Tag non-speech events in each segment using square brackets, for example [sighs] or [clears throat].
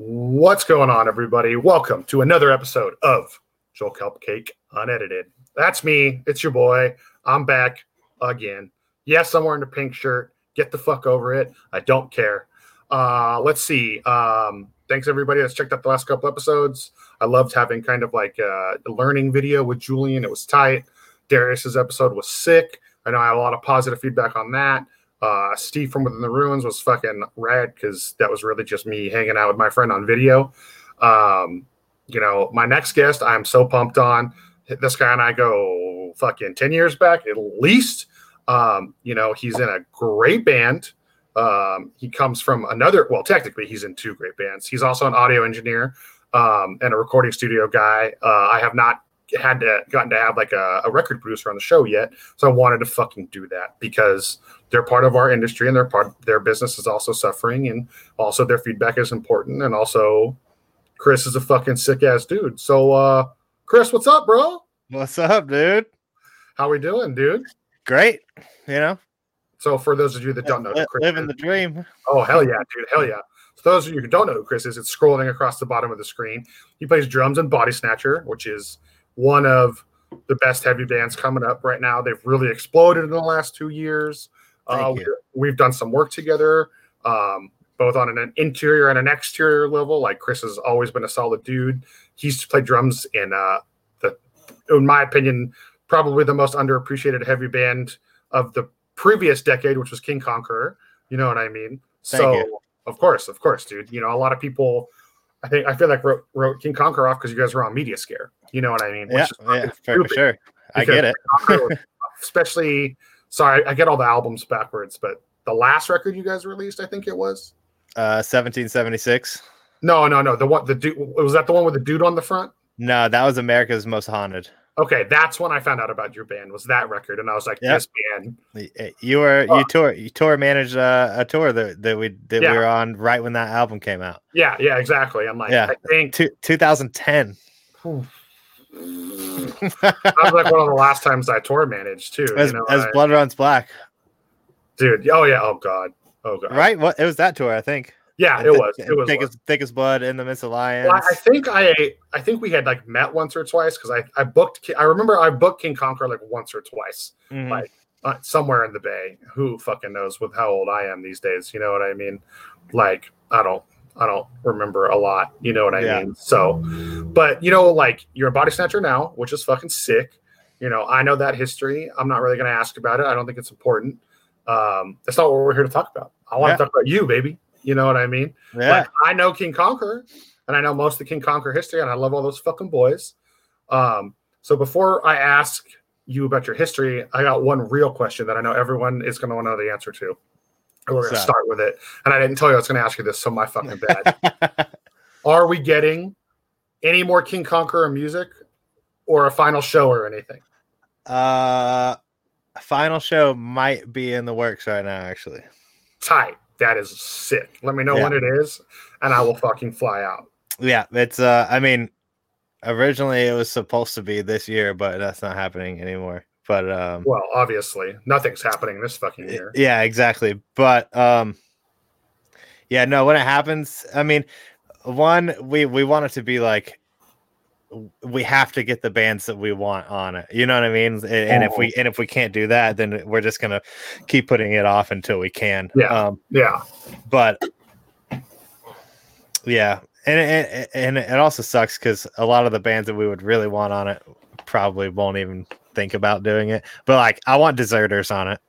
What's going on, everybody? Welcome to another episode of Joel Kelpcake Unedited. That's me. It's your boy. I'm back again. Yes, I'm wearing a pink shirt. Get the fuck over it. I don't care. Uh, let's see. Um, thanks everybody that's checked out the last couple episodes. I loved having kind of like a learning video with Julian. It was tight. Darius's episode was sick. I know I had a lot of positive feedback on that. Uh, Steve from Within the Ruins was fucking rad because that was really just me hanging out with my friend on video. Um, you know, my next guest, I'm so pumped on. This guy and I go fucking 10 years back at least. Um, you know, he's in a great band. Um, he comes from another, well, technically, he's in two great bands. He's also an audio engineer um, and a recording studio guy. Uh, I have not had to gotten to have like a, a, record producer on the show yet, so I wanted to fucking do that because they're part of our industry and their part their business is also suffering and also their feedback is important and also Chris is a fucking sick ass dude. So uh Chris, what's up, bro? What's up, dude? How we doing, dude? Great. You know. So for those of you that don't know, Chris living the dream. Oh hell yeah, dude! Hell yeah! For those of you who don't know who Chris is, it's scrolling across the bottom of the screen. He plays drums in Bodysnatcher, which is one of the best heavy bands coming up right now. They've really exploded in the last two years. Uh, we've done some work together, um, both on an interior and an exterior level. Like Chris has always been a solid dude. He used to play drums in uh, the, in my opinion, probably the most underappreciated heavy band of the previous decade, which was King Conqueror. You know what I mean? Thank so, you. of course, of course, dude. You know, a lot of people I think I feel like wrote, wrote King Conquer off because you guys were on Mediaskare. You know what I mean? yeah, yeah for, for, sure. I get it. [laughs] especially, sorry, I get all the albums backwards, but the last record you guys released, I think it was uh 1776. No, no, no. The one, the dude was that the one with the dude on the front? No, that was America's Most Haunted. Okay, that's when I found out about your band. Was that record, and I was like, yep. "This band." Eh, you were you tour you tour managed uh, a tour that, that we that yeah. we were on right when that album came out. Yeah, yeah, exactly. I'm like, yeah, I think Two, 2010. that was like one of the last times I tour managed too. As, you know, as I, Blood Runs Black, dude. Oh yeah. Oh god. Oh god. Right. What it was that tour? I think. Yeah, it was. It was thickest, Thick as Blood in the Miss Alliance. Well, I think I, I think we had like met once or twice because I, I booked. I remember I booked King Conquer like once or twice, mm-hmm. like uh, somewhere in the Bay. Who fucking knows with how old I am these days? You know what I mean? Like I don't, I don't remember a lot. You know what I yeah. mean? So, but you know, like you're a Bodysnatcher now, which is fucking sick. You know, I know that history. I'm not really going to ask about it. I don't think it's important. Um, that's not what we're here to talk about. I want yeah. to talk about you, baby. You know what I mean? Yeah. Like, I know King Conqueror, and I know most of the King Conqueror history, and I love all those fucking boys. Um, so before I ask you about your history, I got one real question that I know everyone is going to want to know the answer to. And we're going to start with it. And I didn't tell you I was going to ask you this, so my fucking bad. [laughs] Are we getting any more King Conqueror music or a final show or anything? Uh, final show might be in the works right now, actually. Tight that is sick. Let me know yeah. when it is, and I will fucking fly out. Yeah, it's. uh I mean, originally it was supposed to be this year, but that's not happening anymore. But um well, obviously, nothing's happening this fucking year. Yeah, exactly. But um yeah, no, when it happens, I mean, one we we want it to be like we have to get the bands that we want on it. You know what I mean? And, and if we and if we can't do that, then we're just gonna keep putting it off until we can. Yeah. Um, yeah. But yeah, and it, and it also sucks because a lot of the bands that we would really want on it probably won't even think about doing it. But like, I want deserters on it.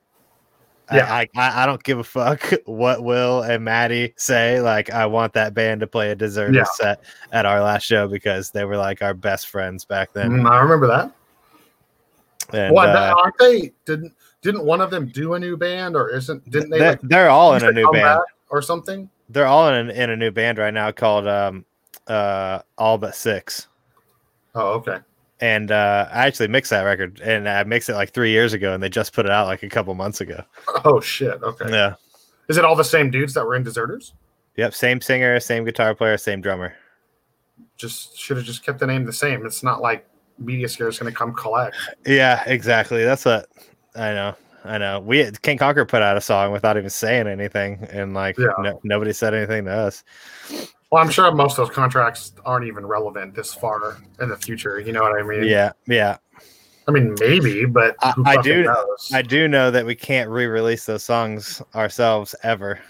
Yeah, I, I, I don't give a fuck [laughs] what Will and Maddie say. Like, I want that band to play a deserter yeah. set at our last show because they were like our best friends back then. Mm, I remember that. And, what uh, aren't they? Didn't didn't one of them do a new band or isn't? Didn't they? They're, like, they're all in a new band or something. They're all in in a new band right now called um uh All But Six. Oh, okay and uh, I actually mixed that record, and I mixed it like three years ago, and they just put it out like a couple months ago. Oh shit! Okay. Yeah. Is it all the same dudes that were in Deserters? Yep, same singer, same guitar player, same drummer. Just should have just kept the name the same. It's not like Mediaskare is going to come collect. Yeah, exactly. That's what I know. I know. We King Conquer put out a song without even saying anything, and like yeah. no, nobody said anything to us. Well, I'm sure most of those contracts aren't even relevant this far in the future. You know what I mean? Yeah, yeah. I mean, maybe, but I, I do. knows? I do know that we can't re-release those songs ourselves ever,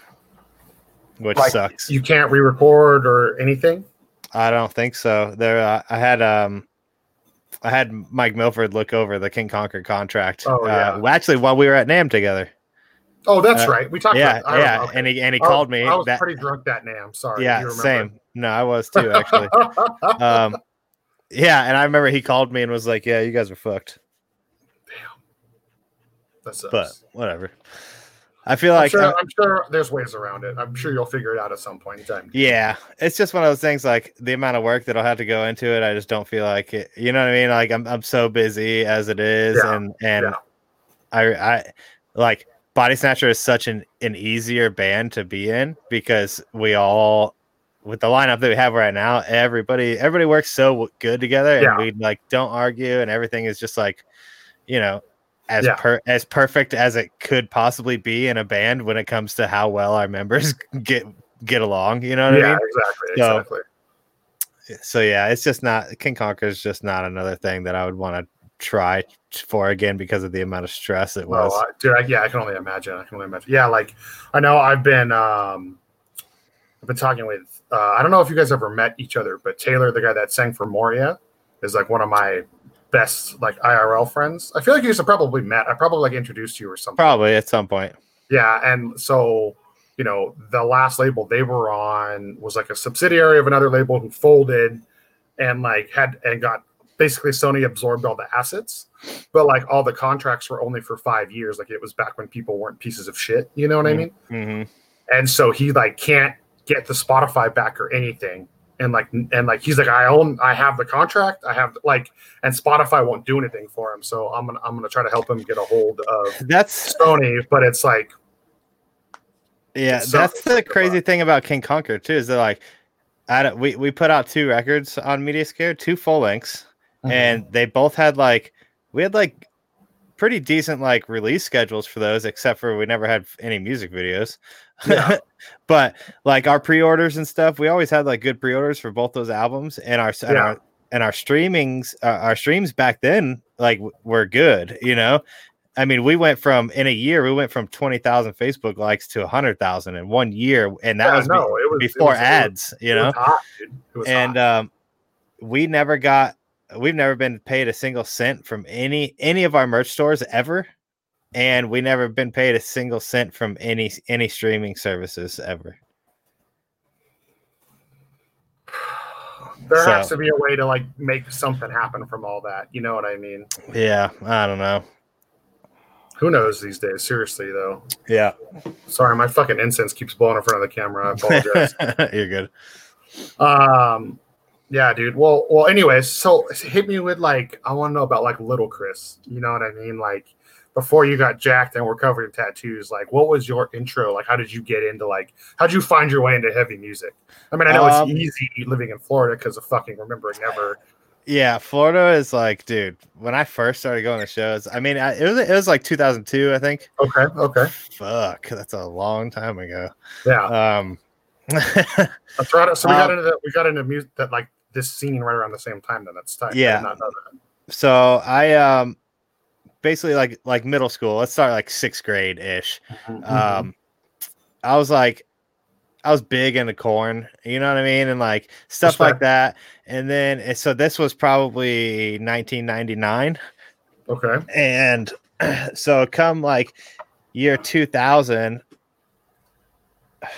which Like, sucks. you can't re-record or anything. I don't think so. There, uh, I had um, I had Mike Milford look over the King Conquer contract. Oh, yeah. uh, actually, while we were at NAMM together. Oh, that's Uh, right. We talked. Yeah, about, yeah, okay. and he and he I called me. I was that- pretty drunk that day. I'm sorry. yeah, You same. No, I was too actually. [laughs] um, yeah, and I remember he called me and was like, "Yeah, you guys are fucked," Damn. That sucks. but whatever. I feel I'm, like sure, uh, I'm sure there's ways around it. I'm sure you'll figure it out at some point in time. Yeah, it's just one of those things. Like the amount of work that I'll have to go into it, I just don't feel like it. You know what I mean? Like I'm I'm so busy as it is, Yeah, and and yeah. I I like Bodysnatcher is such an an easier band to be in because we all with the lineup that we have right now, everybody everybody works so good together, and Yeah. we like don't argue, and everything is just like, you know. As Yeah. per as perfect as it could possibly be in a band when it comes to how well our members [laughs] get get along, you know what I yeah, mean? exactly, So- exactly. so yeah, it's just not King Conquer is just not another thing that I would want to try for again because of the amount of stress it was. Well, I, dude, I, yeah, I can only imagine. I can only imagine. Yeah, like I know I've been um I've been talking with uh I don't know if you guys ever met each other, but Taylor, the guy that sang for Moria, is like one of my best like IRL friends. I feel like you guys have probably met. I probably like introduced you or something. Probably at some point. Yeah, and so you know the last label they were on was like a subsidiary of another label who folded and like had and got basically Sony absorbed all the assets, but like all the contracts were only for five years. Like it was back when people weren't pieces of shit. You know what I mean? hmm And so he like can't get the Spotify back or anything. And like and like he's like I own I have the contract I have like and Spotify won't do anything for him so I'm gonna I'm gonna try to help him get a hold of That's Sony but it's like yeah, that's the crazy thing about King Conquer too. Is that like, I don't, we we put out two records on Mediaskare, two full lengths, and they both had like we had like pretty decent like release schedules for those, except for we never had any music videos. Yeah. [laughs] but like our pre-orders and stuff, we always had like good pre-orders for both those albums, and our and Yeah. our and our streamings, uh, our streams back then like w- were good. You know, I mean, we went from in a year, we went from twenty thousand Facebook likes to hundred thousand in one year, and that Yeah, was be- no, it was- before was- it was- ads. you know, hot, dude. It was and um, we never got we've never been paid a single cent from any any of our merch stores ever and we never been paid a single cent from any any streaming services ever there so- has to be a way to like make something happen from all that. You know what I mean? yeah i don't know Who knows these days? Seriously though. yeah Sorry, my fucking incense keeps blowing in front of the camera. I apologize. [laughs] you're good um yeah, dude. Well well anyways, so hit me with like I want to know about like little Chris. You know what I mean? Like before you got jacked and were covered in tattoos, like what was your intro? Like how did you get into like how did you find your way into heavy music? I mean, I know Um, it's easy living in Florida because of fucking remembering never. yeah florida is like dude when i first started going to shows i mean I, it was it was like 2002 i think Okay, okay. fuck that's a long time ago Yeah. um [laughs] That's right. So we got Um, into the, we got into music that like this scene right around the same time. Then that's tight. I Yeah. that. so i um basically like like middle school let's start like sixth grade ish Mm-hmm. um i was like i was big into Korn you know what i mean and like stuff like that and then and so this was probably 1999 okay. and [clears throat] so come like year 2000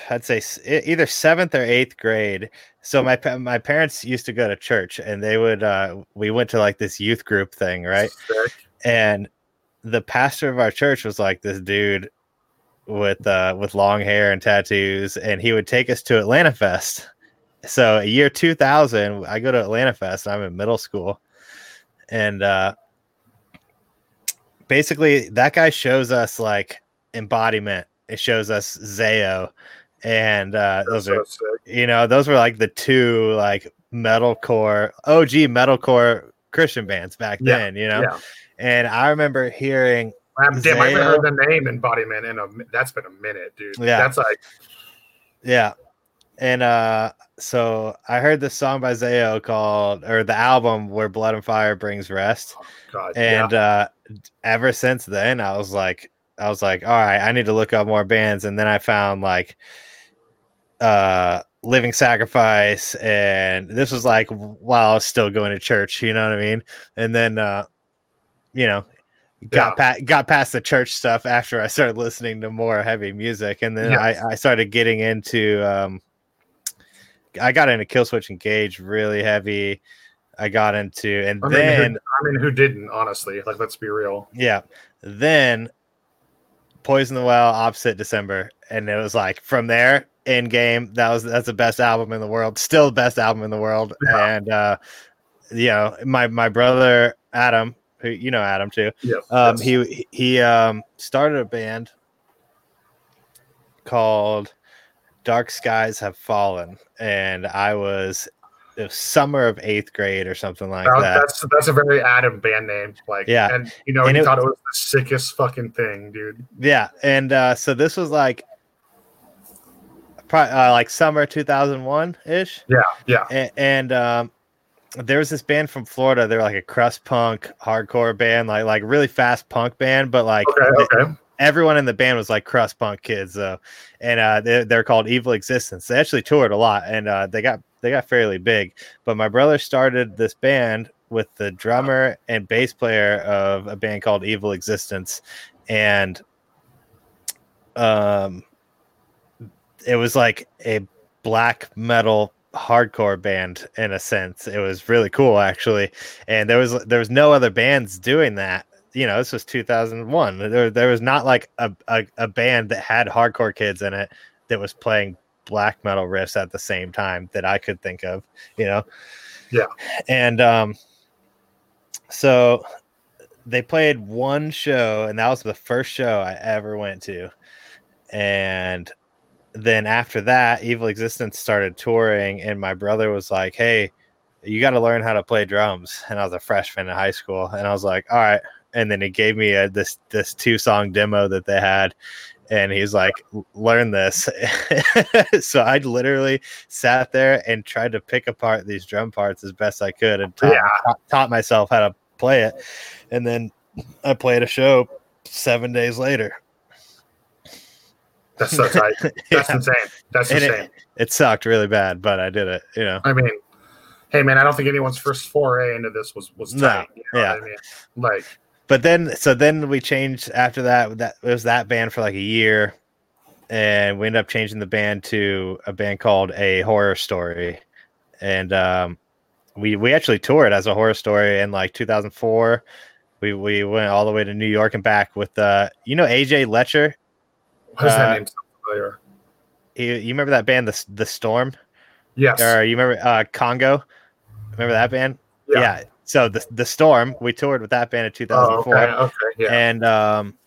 i'd say either seventh or eighth grade so my my parents used to go to church and they would uh we went to like this youth group thing right? And the pastor of our church was like this dude with uh with long hair and tattoos and he would take us to Atlanta Fest. So year 2000 I go to Atlanta Fest I'm in middle school. And uh basically that guy shows us like Embodyment. It shows us Zao and uh those That's are so sick. you know those were like the two like metalcore OG metalcore Christian bands back Yeah, then you know Yeah. and I remember hearing, Um, damn, I haven't Zao. heard the name Embodyment in a. That's been a minute, dude. Yeah. That's like yeah, and uh, so I heard this song by Zao called, or the album where Blood and Fire brings rest, Oh, God, and yeah. uh, ever since then, I was like, I was like, all right, I need to look up more bands, and then I found like, uh, Living Sacrifice, and this was like while I was still going to church, you know what I mean, and then, uh, you know. Got pa- got past the church stuff after I started listening to more heavy music, and then Yes. I, I started getting into um, I got into Killswitch Engage really heavy. I got into, and I mean, then who, I mean, who didn't? Honestly, like, let's be real. yeah, then Poison the Well, Opposite December, and it was like from there in game. That was that's the best album in the world, still the best album in the world. [laughs] Yeah. And uh, you know, my my brother Adam, who you know Adam too, Yeah, um, he he um started a band called Dark Skies Have Fallen, and I was was summer of eighth grade or something like That- that. that's that's a very Adam band name. Like, Yeah. and you know, And he it- thought it was the sickest fucking thing, dude. Yeah, and uh, so this was like, pro- uh, like summer two thousand one ish, Yeah, yeah, and, and um, there was this band from Florida. They're like a crust punk hardcore band, like like really fast punk band, but like okay, th- okay. everyone in the band was like crust punk kids though, and uh, they're, they're called Evil Existence. They actually toured a lot, and uh, they got they got fairly big. But my brother started this band with the drummer and bass player of a band called Evil Existence, and um, it was like a black metal hardcore band in a sense. It was really cool actually, and there was there was no other bands doing that you know, this was 2001. There, there was not like a, a, a band that had hardcore kids in it that was playing black metal riffs at the same time that I could think of, you know? Yeah. And um, so they played one show, and that was the first show I ever went to. And then after that, Evil Existence started touring, and my brother was like, Hey, you got to learn how to play drums. And I was a freshman in high school, and I was like, All right and then he gave me a, this this two song demo that they had and he's like learn this [laughs] so i literally sat there and tried to pick apart these drum parts as best i could and taught, Yeah. taught, taught myself how to play it and then i played a show seven days later That's so tight. [laughs] That's Yeah. insane. That's And insane. it, it sucked really bad but i did it you know I mean, hey man, I don't think anyone's first foray into this was was No, tight. you know yeah. I mean? Like, but then so then we changed after that that it was that band for like a year and we ended up changing the band to a band called a horror story. And um we we actually toured as a horror story in like 2004 we we went all the way to new york and back with uh you know aj letcher? What does Uh, that name familiar? you, you remember that band the, the storm? Yes. or you remember uh congo? Remember that band? Yeah. So the the storm we toured with that band in Oh, 2004 okay. Okay. Yeah. And um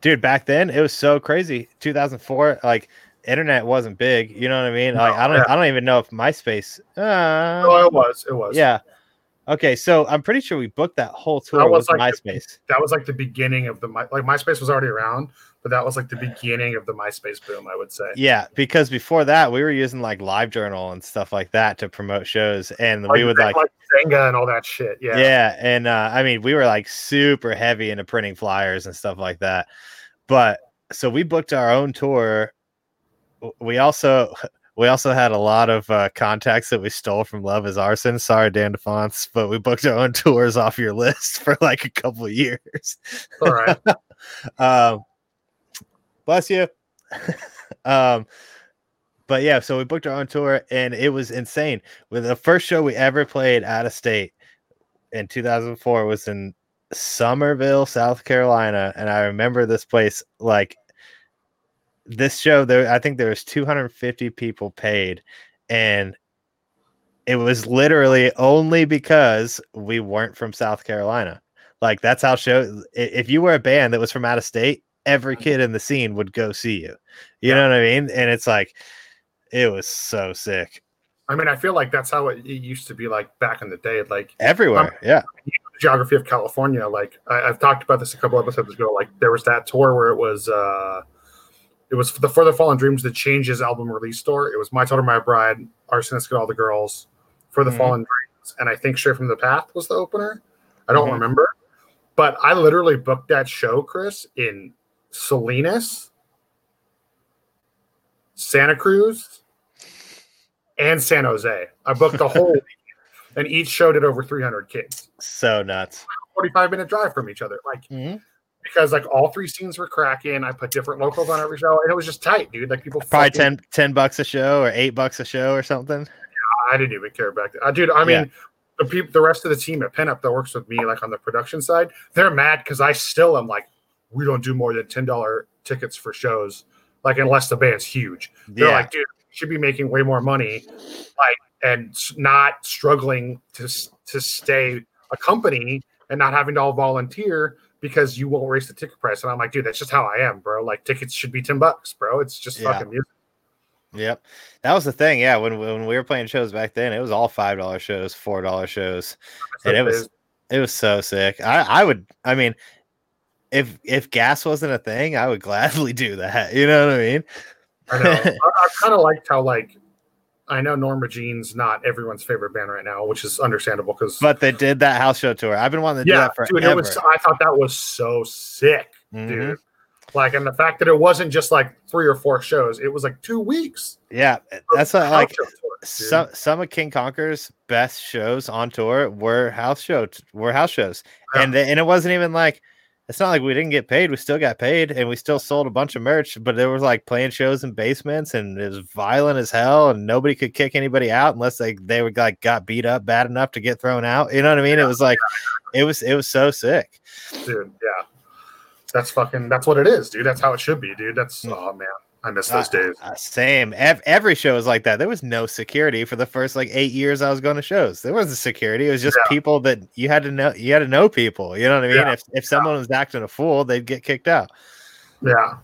dude, back then it was so crazy. 2004, like internet wasn't big, you know what I mean? Like I don't yeah. I don't even know if MySpace uh oh, it was. It was. yeah. Okay, so I'm pretty sure we booked that whole tour That was with like MySpace. That was like the beginning of the like MySpace was already around, but that was like the beginning of the MySpace boom. I would say. Yeah, because before that we were using like LiveJournal and stuff like that to promote shows and we would like Senga and all that shit. Yeah. yeah. and uh, I mean, we were like super heavy into printing flyers and stuff like that. But so we booked our own tour. We also [laughs] we also had a lot of uh, contacts that we stole from Love Is Arson. Sorry, Dan DeFonts, but we booked our own [laughs] tours off your list [laughs] for like a couple of years. All right. um, bless you. [laughs] um, but yeah, so we booked our own tour and it was insane. With the first show we ever played out of state in 2004 was in Summerville, South Carolina, and I remember this place like this show there I think there was 250 people paid and it was literally only because we weren't from South Carolina. Like that's how show if you were a band that was from out of state, every kid in the scene would go see you. You know what I mean? And it's like it was so sick. I mean, I feel like that's how it, it used to be like back in the day. Like Everywhere. yeah. geography of California. Like I, I've talked about this a couple episodes ago. Like there was that tour where it was uh it was for the For the Fallen Dreams that changed his album release store. It was My Daughter, My Bride, Arsonist Get All the Girls, For the Mhm. Fallen Dreams, and I think Straight from the Path was the opener. I don't Mhm. remember, but I literally booked that show, Chris, in Salinas, Santa Cruz, and San Jose. I booked the whole, [laughs] and each show did over 300 kids. So nuts. 45 minute drive from each other. Like, Mhm. because like all three scenes were cracking. I put different locals on every show, and it was just tight, dude. Like people Probably fucking- 10, 10 bucks a show or eight bucks a show or something. I didn't even care back then. Uh, dude, I mean, Yeah. the people, the rest of the team at Pinup that works with me, like on the production side, they're mad because I still am like, we don't do more than ten dollar tickets for shows, like unless the band's huge. They're Yeah. like, dude, should be making way more money, like, and not struggling to to stay a company and not having to all volunteer because you won't raise the ticket price. And I'm like, dude, that's just how I am, bro. Like tickets should be ten bucks, bro. It's just Yeah. fucking music. Yep. That was the thing. Yeah. When, when we were playing shows back then, it was all $5 shows, $4 shows. And it was, it was so sick. I, I would, I mean, if, if gas wasn't a thing, I would gladly do that. You know what I mean? I know. I, [laughs] I kind of liked how like I know Norma Jean's not everyone's favorite band right now, which is understandable because But they did that house show tour. I've been wanting to do yeah, that forever. dude, it was. I thought that was so sick, Mhm. dude. Like, and the fact that it wasn't just like three or four shows; it was like two weeks. Yeah, that's what, like some some of King Conquer's best shows on tour were house show were house shows, Yeah. and they, and it wasn't even like it's not like we didn't get paid. We still got paid, and we still sold a bunch of merch. But there was like playing shows in basements, and it was violent as hell, and nobody could kick anybody out unless they they were like got beat up bad enough to get thrown out. You know what I mean? It was like it was it was so sick. dude. Yeah, that's fucking. That's what it is, dude. That's how it should be, dude. That's Mm. oh man, I miss those days. Uh, same. Ev- every show was like that. There was no security for the first like eight years I was going to shows. There wasn't security. It was just Yeah. people that you had to know. You had to know people. You know what I mean? Yeah. If if someone was acting a fool, they'd get kicked out. Yeah.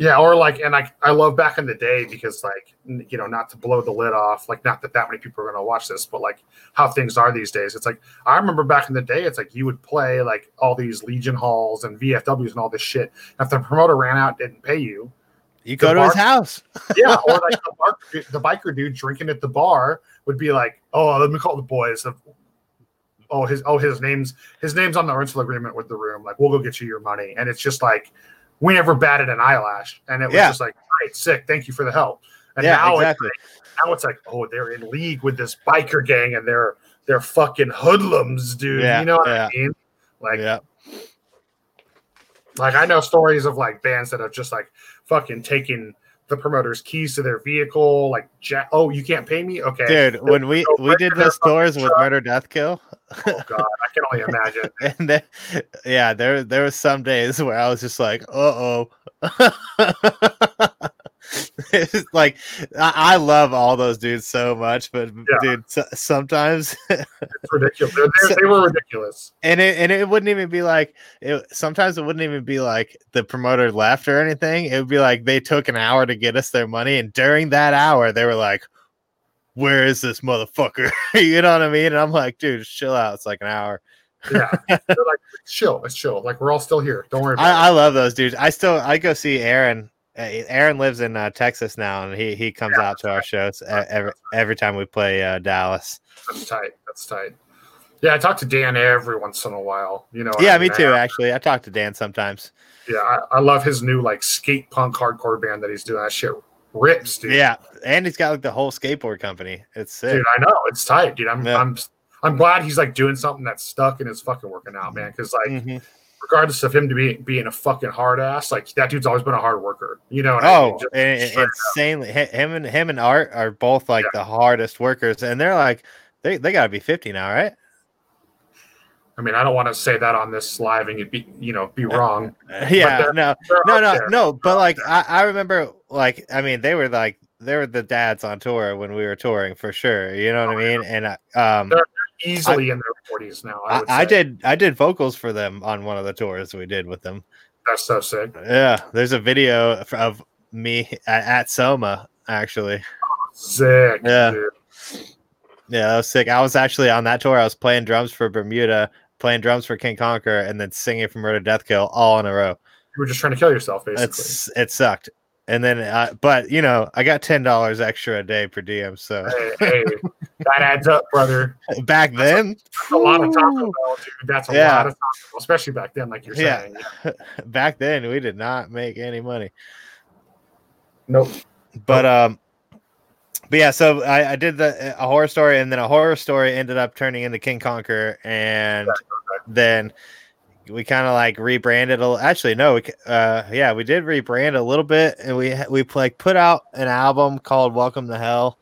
Yeah, or like, and I, I love back in the day because, like, you know, not to blow the lid off, like, not that that many people are going to watch this, but like how things are these days. It's like, I remember back in the day, it's like you would play like all these Legion halls and VFWs and all this shit. If the promoter ran out, didn't pay you, You go to his house. [laughs] yeah, or like [laughs] the, bar, the biker dude drinking at the bar would be like, oh, let me call the boys. Oh, his oh his name's his name's on the rental agreement with the room. Like, we'll go get you your money. And it's just like we never batted an eyelash, and it was Yeah. just like, all right, sick. Thank you for the help. And Yeah, now exactly. it's like, now it's like, oh, they're in league with this biker gang, and they're they're fucking hoodlums, dude. Yeah, you know what yeah. I mean? Like, yeah. Like I know stories of like bands that have just like fucking taken the promoter's keys to their vehicle. Like, ja- oh, you can't pay me? Okay, Dude, when we we did those tours with. Murder Death Kill, Oh god, I can only imagine. [laughs] and then, yeah, there there was some days where I was just like, uh oh. [laughs] [laughs] like I, I love all those dudes so much, but Yeah. dude, so, sometimes [laughs] It's ridiculous. They, they were ridiculous. and it and it wouldn't even be like it, sometimes it wouldn't even be like the promoter left or anything. It would be like they took an hour to get us their money, and during that hour, they were like, "Where is this motherfucker?" [laughs] you know what I mean? And I'm like, "Dude, chill out. It's like an hour." Yeah, they're like chill. It's chill. Like we're all still here. Don't worry about I, I love those dudes. I still I go see Aaron. Uh, Aaron lives in uh, Texas now, and he he comes out to our shows every every time we play uh, Dallas. That's tight. That's tight. Yeah, I talk to Dan every once in a while. You know. Yeah, I me too. I- Actually, I talk to Dan sometimes. yeah, I, I love his new like skate punk hardcore band that he's doing. That shit rips, dude. Yeah, and he's got like the whole skateboard company. It's sick. dude. I know it's tight, dude. I'm Yeah. I'm I'm glad he's like doing something that's stuck and is fucking working out, man. Because like, Mhm. Regardless of him to be being a fucking hard ass, like that dude's always been a hard worker. You know? What I mean? Oh, Just and, and up. insanely, hi- him and him and Art are both like the hardest workers, and they're like they they gotta be fifty now, right? I mean, I don't want to say that on this live and you'd be, you know, be uh, wrong. Uh, yeah, they're- no, They're no, no, there. no. But like I, I remember, like I mean, they were like they were the dads on tour when we were touring for sure. You know what I oh, mean? And I- um, They're easily in their forties now. I, I, I did I did vocals for them on one of the tours we did with them. That's so sick. Yeah, there's a video of- me at, at Soma actually. Sick. Yeah. dude. Yeah, that was sick. I was actually on that tour. I was playing drums for Bermuda, playing drums for King Conquer, and then singing for Murder Death Kill all in a row. You were just trying to kill yourself, basically. It's it sucked. and then uh, but you know i got ten dollars extra a day per diem so hey, hey, [laughs] that adds up brother. Back then? that's a lot of taco bell dude. That's a Yeah. lot of taco bell especially back then like you're Yeah. saying. [laughs] Back then we did not make any money. Nope. But um but yeah so i, I did the a horror story and then a horror story ended up turning into king conquer and then we kind of like rebranded a actually no we, uh yeah we did rebrand a little bit and we we like put out an album called welcome to hell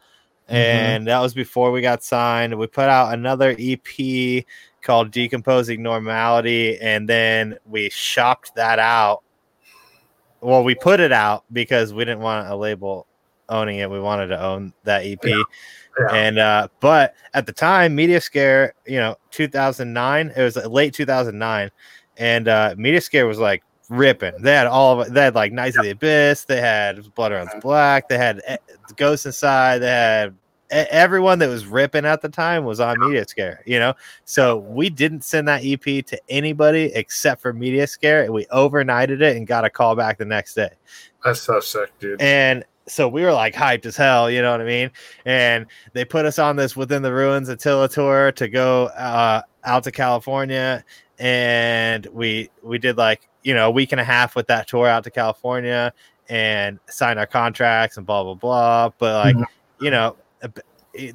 and that was before we got signed. We put out another ep called decomposing normality and then we shopped that out. Well we put it out because we didn't want a label owning it. We wanted to own that ep Yeah. yeah. And uh but at the time Mediaskare you know 2009 it was late 2009 and uh Mediaskare was like ripping. They had all of it. They had like knights of the abyss. They had blood runs black. They had eh, ghosts inside. They had everyone that was ripping at the time was on Mediaskare you know? So we didn't send that ep to anybody except for Mediaskare and we overnighted it and got a call back the next day. That's so sick dude. And so we were like hyped as hell, you know what I mean? And they put us on this within the ruins Attila tour to go uh, out to California, and we we did like you know a week and a half with that tour out to California and sign our contracts and blah blah blah. But like Mhm. you know.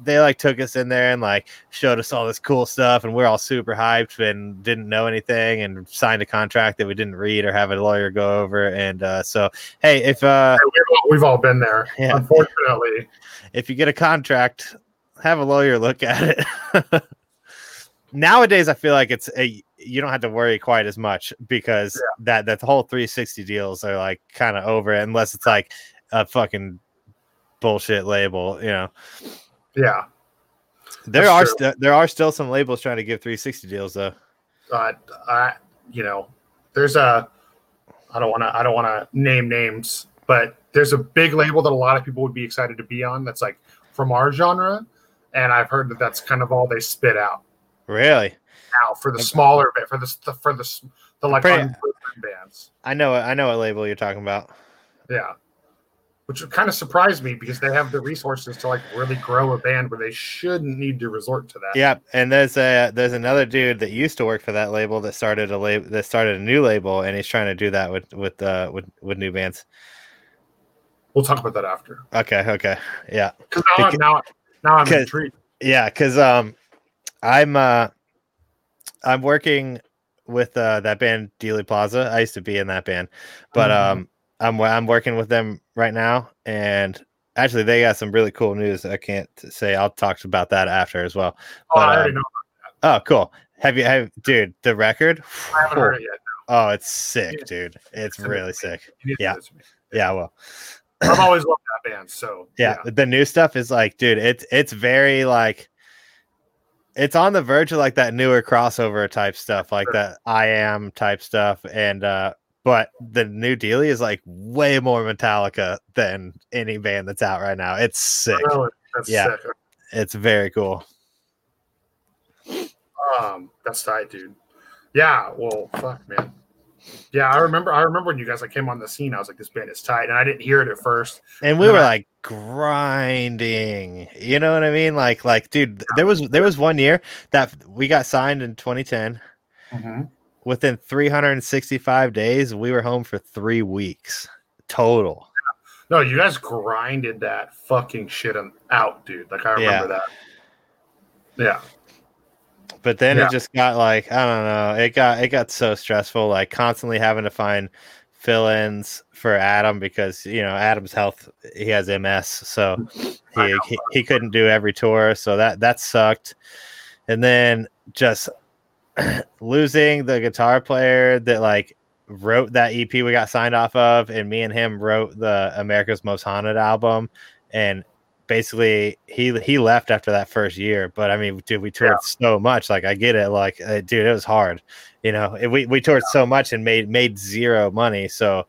They like took us in there and like showed us all this cool stuff, and we're all super hyped and didn't know anything, and signed a contract that we didn't read or have a lawyer go over. And uh, so, hey, if uh, we've all, we've all been there Yeah. unfortunately if you get a contract, have a lawyer look at it. [laughs] Nowadays, I feel like it's a you don't have to worry quite as much because that that the whole 360 deals are like kind of over it, unless it's like a fucking bullshit label. You know, yeah there are st- there are still some labels trying to give 360 deals though. uh, I, you know, there's a, I don't want to, I don't want to name names, but there's a big label that a lot of people would be excited to be on. That's like from our genre, and I've heard that that's kind of all they spit out Really, now for the smaller bit, for the for the the like Pretty- bands. I know I know what label you're talking about. Yeah, which kind of surprised me because they have the resources to like really grow a band where they shouldn't need to resort to that. Yep, and there's a there's another dude that used to work for that label that started a label that started a new label, and he's trying to do that with with uh with with new bands. We'll talk about that after. Okay, okay, yeah, Because now, Because- now, now I'm intrigued. yeah, because um, I'm uh, I'm working with uh that band Dealey Plaza. I used to be in that band, but Mhm. um, I'm I'm working with them right now, and actually they got some really cool news. I can't say. I'll talk about that after as well. Oh, I but, already um, know. Oh, cool. Have you have dude the record? I haven't heard it yet. Oh, it's sick, Yeah. dude. It's really sick. You need to Yeah. do this to me. Yeah, well, I've always loved that band. So yeah, the new stuff is like, dude, it's it's very like it's on the verge of like that newer crossover type stuff, like that I am type stuff. And uh but the new Dealey is like way more Metallica than any band that's out right now. It's sick. Really? That's Yeah. sick. It's very cool. Um, that's tight, dude. Yeah. Well, fuck, man. Yeah, I remember. I remember when you guys like came on the scene. I was like, "This band is tight," and I didn't hear it at first. And we Yeah. were like grinding. You know what I mean? Like like dude, there was there was one year that we got signed in 2010. Mm-hmm. within 365 days, we were home for three weeks total. No, you guys grinded that fucking shit out, dude. Like I remember that. Yeah. But then Yeah. it just got like I don't know. It got it got so stressful, like constantly having to find fill-ins for Adam because you know Adam's health. He has MS, so he he, he couldn't do every tour, so that that sucked. And then just [clears throat] losing the guitar player that like wrote that EP we got signed off of, and me and him wrote the America's Most Haunted album, and basically he he left after that first year. But I mean, dude, we toured so much. Like I get it. Like, uh, dude, it was hard. You know, we we toured so much and made made zero money. So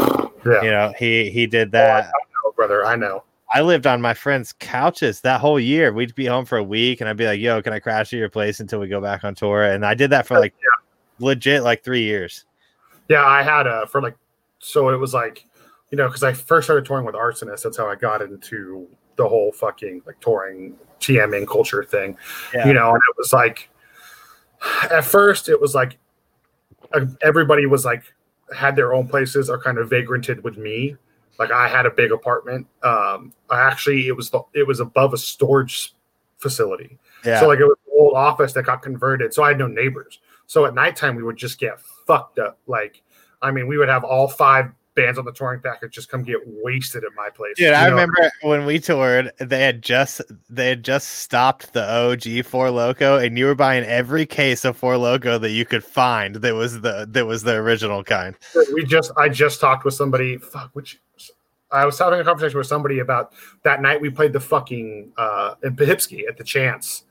Yeah. you know, he he did that. Oh, brother, I know. I lived on my friends' couches that whole year. We'd be home for a week, and I'd be like, "Yo, can I crash at your place until we go back on tour?" And I did that for like legit like three years. Yeah, I had a for like so it was like you know, because I first started touring with Arsonist. That's how I got into the whole fucking like touring TMing culture thing. Yeah. You know, and it was like at first it was like uh, everybody was like had their own places or kind of vagranted with me. Like I had a big apartment. Um, I actually it was the it was above a storage facility. Yeah. So like it was an old office that got converted. So I had no neighbors. So at nighttime we would just get fucked up. Like I mean, we would have all five bands on the touring package just come get wasted at my place. Dude, I know? remember when we toured, they had just they had just stopped the OG Four Loco, and you were buying every case of Four Loco that you could find. That was the that was the original kind. We just I just talked with somebody. Fuck, which I was having a conversation with somebody about that night we played the fucking uh in Poughkeepsie at the Chance.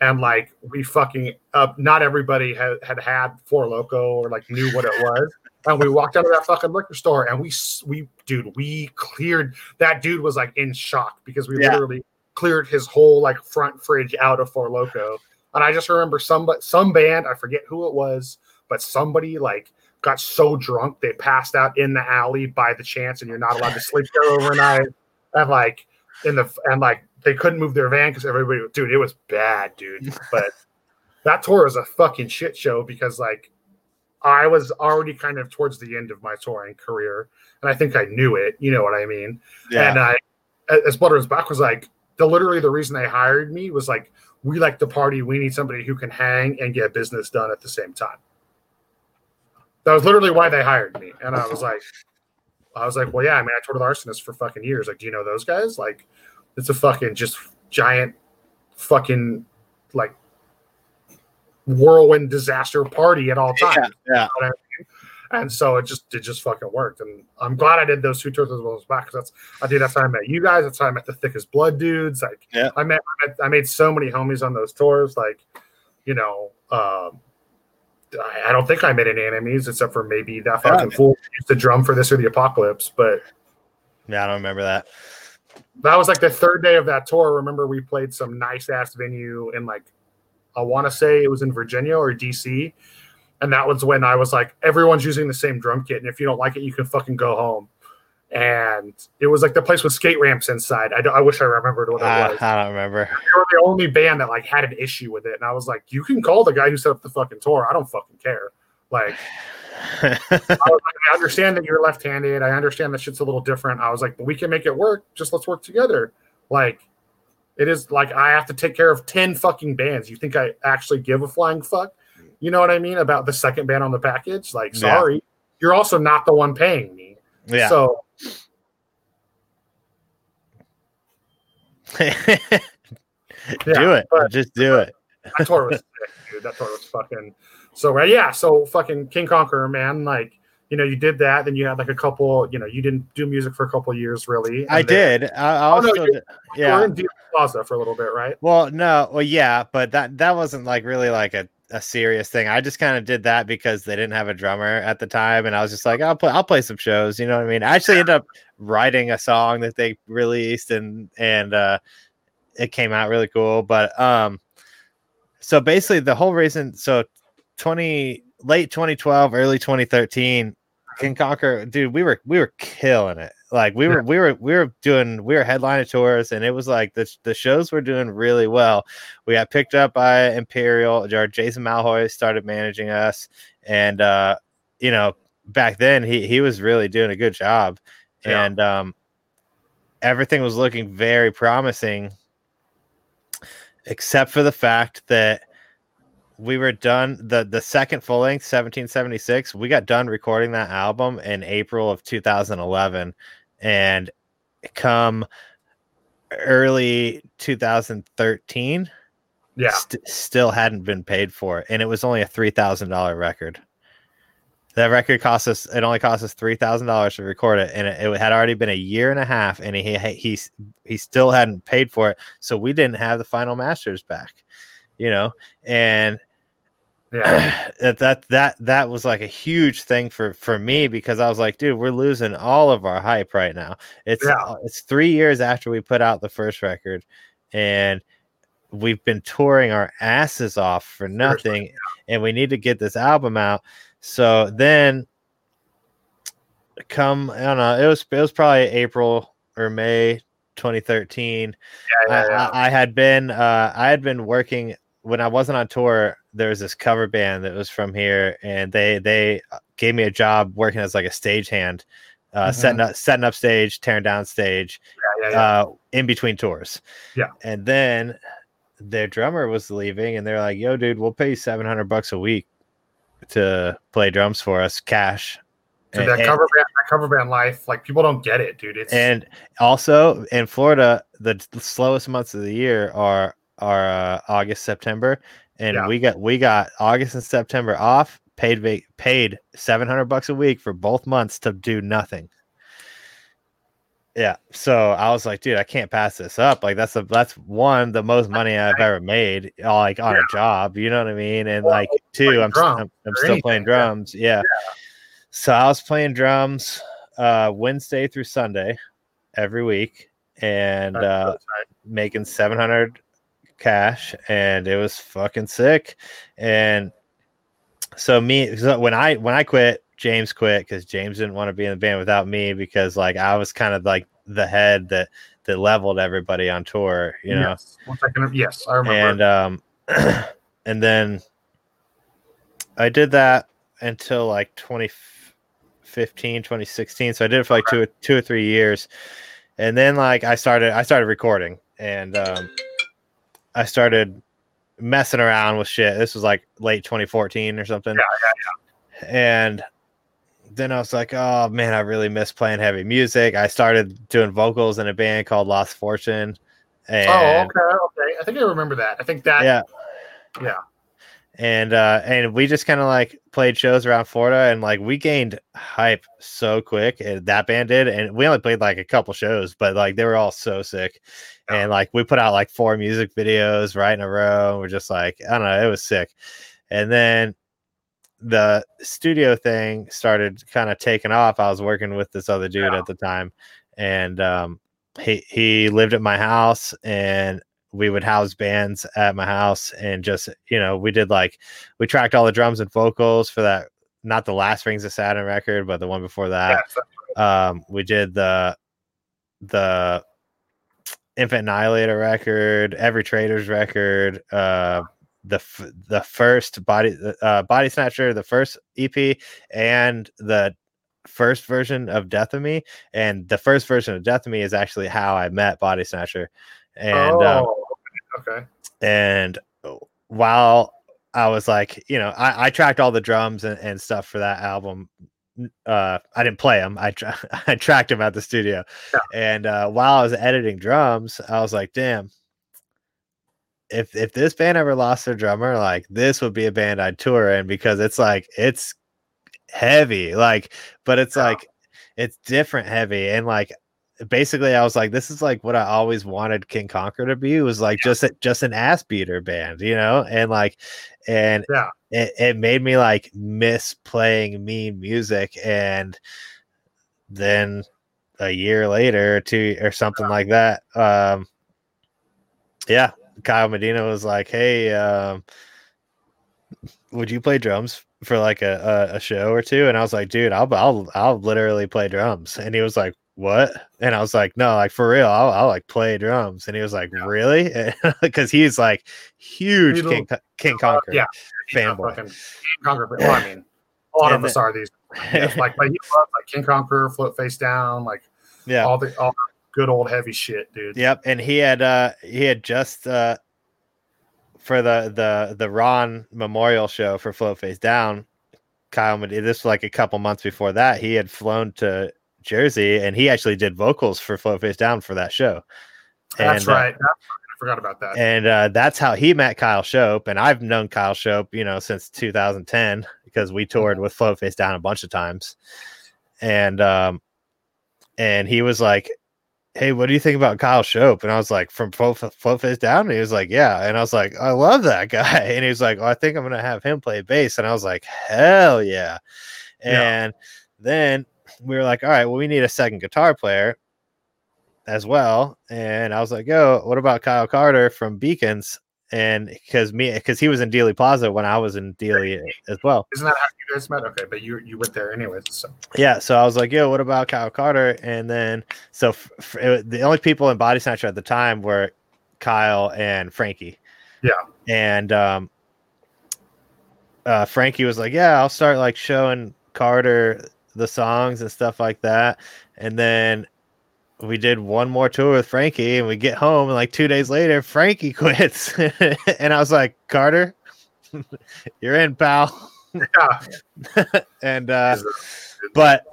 And like we fucking uh, not everybody had, had had Four Loco or like knew what it was and we walked out of that fucking liquor store and we we dude we cleared that dude was like in shock because we yeah. literally cleared his whole like front fridge out of Four Loco. And I just remember some some band, I forget who it was, but somebody like got so drunk they passed out in the alley by the chance, and you're not allowed to sleep there overnight. And like in the and like they couldn't move their van because everybody, dude, it was bad, dude. But that tour was a fucking shit show because like I was already kind of towards the end of my touring career, and I think I knew it. You know what I mean? Yeah. And I, as Blood Back was like, the literally the reason they hired me was like, we like the party. We need somebody who can hang and get business done at the same time. That was literally why they hired me, and I was like, I was like, well, yeah. I mean, I toured with Arsonist for fucking years. Like, do you know those guys? Like, it's a fucking just giant, fucking like whirlwind disaster party at all times. Yeah. yeah. You know I mean? And so it just it just fucking worked. And I'm glad I did those two tours as well as back because that's I did that's how I met you guys. That's how I met the Thick as Blood dudes. Like yeah. I met, I met I made so many homies on those tours. Like, you know, um I, I don't think I made any enemies except for maybe that fucking yeah, fool used to drum for this or the apocalypse, but yeah, I don't remember that. That was like the third day of that tour. Remember, we played some nice ass venue in like I want to say it was in Virginia or DC. And that was when I was like, everyone's using the same drum kit. And if you don't like it, you can fucking go home. And it was like the place with skate ramps inside. I, I wish I remembered what it uh, was. I don't remember. They were the only band that like had an issue with it. And I was like, you can call the guy who set up the fucking tour. I don't fucking care. Like, [laughs] I, like, I understand that you're left-handed. I understand that shit's a little different. I was like, but we can make it work. Just let's work together. Like, it is like I have to take care of 10 fucking bands. You think I actually give a flying fuck? You know what I mean? About the second band on the package? Like, sorry, yeah. you're also not the one paying me. Yeah. So [laughs] do it. Just do it. that tour was sick, dude. That tour was fucking so yeah. So fucking King Conqueror, man. Like you know, you did that. Then you had like a couple. You know, you didn't do music for a couple years, really. I then, did. I, also, oh, no, you, yeah. You Plaza for a little bit, right? Well, no, well, yeah, but that that wasn't like really like a, a serious thing. I just kind of did that because they didn't have a drummer at the time, and I was just like, I'll play, I'll play some shows. You know what I mean? I actually ended up writing a song that they released, and and uh, it came out really cool. But um, so basically, the whole reason, so twenty late 2012, early 2013, King Conquer, dude, we were we were killing it. Like we were we were we were doing we were headlining tours, and it was like the the shows were doing really well. We got picked up by Imperial. Our Jason Malhoy started managing us, and uh, you know back then he he was really doing a good job, yeah. and um, everything was looking very promising, except for the fact that we were done the the second full length 1776 we got done recording that album in april of 2011 and come early 2013 yeah. st- still hadn't been paid for and it was only a $3000 record. That record cost us it only cost us $3000 to record it. And it, it, had already been a year and a half and he, he he still hadn't paid for it. So we didn't have the final masters back you know? And yeah [clears throat] that that that that was like a huge thing for for me because i was like dude we're losing all of our hype right now it's yeah. Uh, it's three years after we put out the first record and we've been touring our asses off for nothing and we need to get this album out so then come I don't know, it was it was probably April or May 2013. Yeah, yeah, yeah. I, I had been uh I had been working when I wasn't on tour, there was this cover band that was from here and they they gave me a job working as like a stagehand, uh Mhm. setting up setting up stage, tearing down stage, yeah, yeah, yeah. uh in between tours. Yeah. And then their drummer was leaving and they're like, "Yo dude, we'll pay you 700 bucks a week to play drums for us, cash." Dude, And- that and- cover band, that cover band life, like people don't get it, dude. It's and also in Florida, the t- slowest months of the year are are uh, August, September, and Yeah. we got we got August and September off. Paid vac- paid seven hundred bucks a week for both months to do nothing. Yeah, so I was like, dude, I can't pass this up. Like that's a that's one the most money I've ever made, uh, like on a job. You know what I mean? And Well, like two, I'm drums I'm, I'm still playing anything, yeah. drums. Yeah. So I was playing drums uh Wednesday through Sunday every week and uh making 700 cash and it was fucking sick and so me so when i when i quit james quit because james didn't want to be in the band without me because like i was kind of like the head that that leveled everybody on tour you know Yes. Second. Yes, I remember. and um [clears throat] and then i did that until like 2015 2016 so i did it for like two two or three years and then like i started i started recording and um i started messing around with shit this was like late 2014 or something Yeah, yeah, yeah. and then i was like oh man i really miss playing heavy music i started doing vocals in a band called lost fortune oh, and oh, okay, okay. I think I remember that. I think that. yeah Yeah. And uh and we just kind of like played shows around florida and like we gained hype so quick and that band did. And we only played like a couple shows but like they were all so sick. And like we put out like four music videos right in a row and we're just like i don't know it was sick. And then the studio thing started kind of taking off. I was working with this other dude Yeah. at the time and um he he lived at my house and we would house bands at my house and just you know we did like we tracked all the drums and vocals for that not the last rings of saturn record but the one before that. Yes, um we did the the infant annihilator record every Traitors record uh the f- the first body uh Bodysnatcher the first ep and the first version of death of me. And the first version of death of me is actually how i met Bodysnatcher and um, oh, okay. and while I was like, you know, I, I tracked all the drums and, and stuff for that album. Uh, I didn't play them. I tra- [laughs] I tracked them at the studio, Yeah. and uh, while I was editing drums, I was like, damn. If if this band ever lost their drummer, like this would be a band I'd tour in because it's like it's heavy, like, but it's Yeah. like it's different heavy and like basically I was like, this is like what I always wanted King Conquer to be. It was like just a, just an ass beater band, you know, and like, and Yeah. it, it made me like miss playing mean music. And then a year later or two or something like that, um, yeah, Kyle Medina was like, hey, um, would you play drums for like a, a, a show or two? And I was like, dude, I'll, I'll, I'll literally play drums. And he was like, what? And I was like, no, like for real, I'll, I'll like play drums. And he was like, Yeah. really? [laughs] Because he's like huge King, King Conquer. yeah. Fanboy. King Conquer. Well, I mean, a lot And of us are these. Like, but he [laughs] loves like King Conquer, Float Face Down, like yeah. all the all the good old heavy shit, dude. Yep, and he had uh he had just uh for the the the Ron Memorial show for Float Face Down, Kyle this was like a couple months before that, he had flown to Jersey and he actually did vocals for Float Face Down for that show. That's And, uh, right. That's- I forgot about that. and uh, that's how he met Kyle Shope. And I've known Kyle Shope, you know, since 2010 because we toured with Float Face Down a bunch of times. And um, and he was like, "Hey, what do you think about Kyle Shope?" And I was like, "From Float, Float Face Down." And he was like, "Yeah." And I was like, "I love that [laughs] guy." And he was like, well, "I think I'm gonna have him play bass." And I was like, "Hell yeah!" Yeah. And then we were like, "All right, well, we need a second guitar player." as well. And I was like, yo, what about Kyle Carter from Beacons? and because me because he was in Dealey Plaza when I was in Dealey as well. Isn't that how you guys met? Okay, but you you went there anyways. So Yeah, so I was like, "Yo, what about Kyle Carter?" And then so f- f- it- the only people in Bodysnatcher at the time were Kyle and Frankie. Yeah. and um, uh, Frankie was like, "Yeah, I'll start like showing Carter the songs and stuff like that," and then we did one more tour with Frankie, and we get home, and like two days later, Frankie [laughs] quits, [laughs] and I was like, "Carter, [laughs] you're in, pal." yeah, and uh, but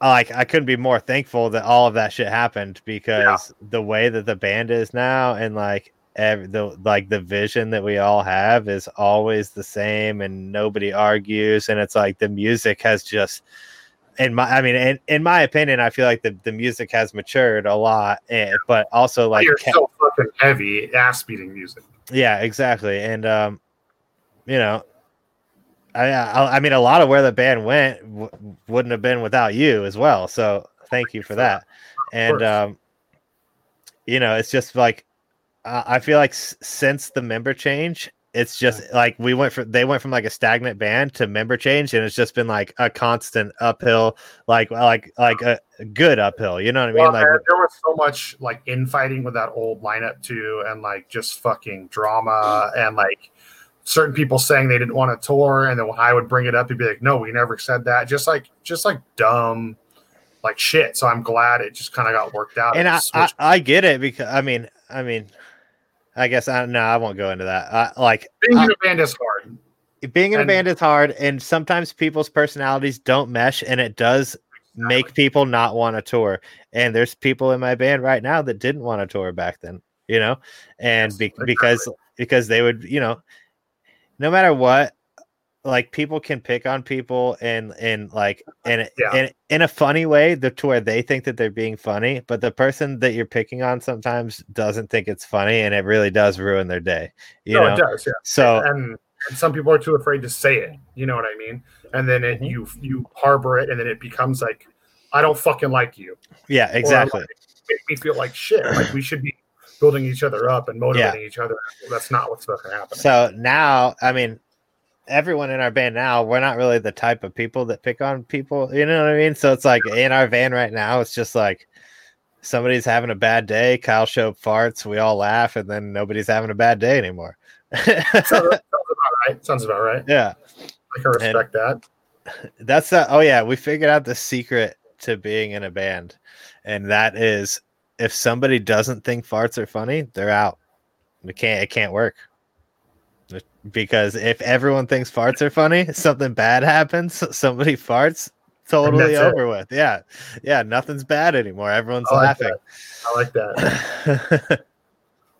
like I couldn't be more thankful that all of that shit happened because the way that the band is now and like ev- the like the vision that we all have is always the same and nobody argues and it's like the music has just in my I mean in, in my opinion I feel like the, the music has matured a lot and, but also like kept- so fucking heavy ass beating music. yeah, exactly. And um, you know, I, I I mean, a lot of where the band went w- wouldn't have been without you as well. So thank you for that. And um, you know, it's just like uh, I feel like s- since the member change, it's just like we went from they went from like a stagnant band to member change, and it's just been like a constant uphill, like like like a, good uphill. You know what I mean? Well, like man, there was so much like infighting with that old lineup too, and like just fucking drama and like certain people saying they didn't want to tour, and then when I would bring it up, he'd be like, "No, we never said that." Just like just like dumb like shit. So I'm glad it just kind of got worked out. and I, I I get it because I mean I mean I guess I no I won't go into that. I, like being I- in uh, a band is hard. being in a and- band is hard, and sometimes people's personalities don't mesh, and it does make people not want to tour. And there's people in my band right now that didn't want to tour back then, you know, and Yes, be- exactly. because because they would you know no matter what like people can pick on people and and like and Yeah. in, in a funny way the to where they think that they're being funny but the person that you're picking on sometimes doesn't think it's funny and it really does ruin their day you no, know it does. Yeah. so and, and some people are too afraid to say it. You know what I mean? And then it, Mhm. you you harbor it, and then it becomes like, I don't fucking like you. yeah exactly Make me feel like shit. Like we should be building each other up and motivating each other. That's not what's fucking happening. So now, I mean, everyone in our band now, we're not really the type of people that pick on people. You know what I mean? So it's like in our van right now, it's just like somebody's having a bad day. Kyle Shope farts, we all laugh, and then nobody's having a bad day anymore. sounds, about [laughs] right. Sounds about right. yeah, I can respect that. [laughs] that's the. Oh yeah, we figured out the secret to being in a band, and that is if somebody doesn't think farts are funny, they're out. It can't. It can't work. Because if everyone thinks farts are funny, something bad happens. Somebody farts, totally that's it. over with. Yeah, yeah. Nothing's bad anymore. Everyone's I like laughing. I like that. [laughs]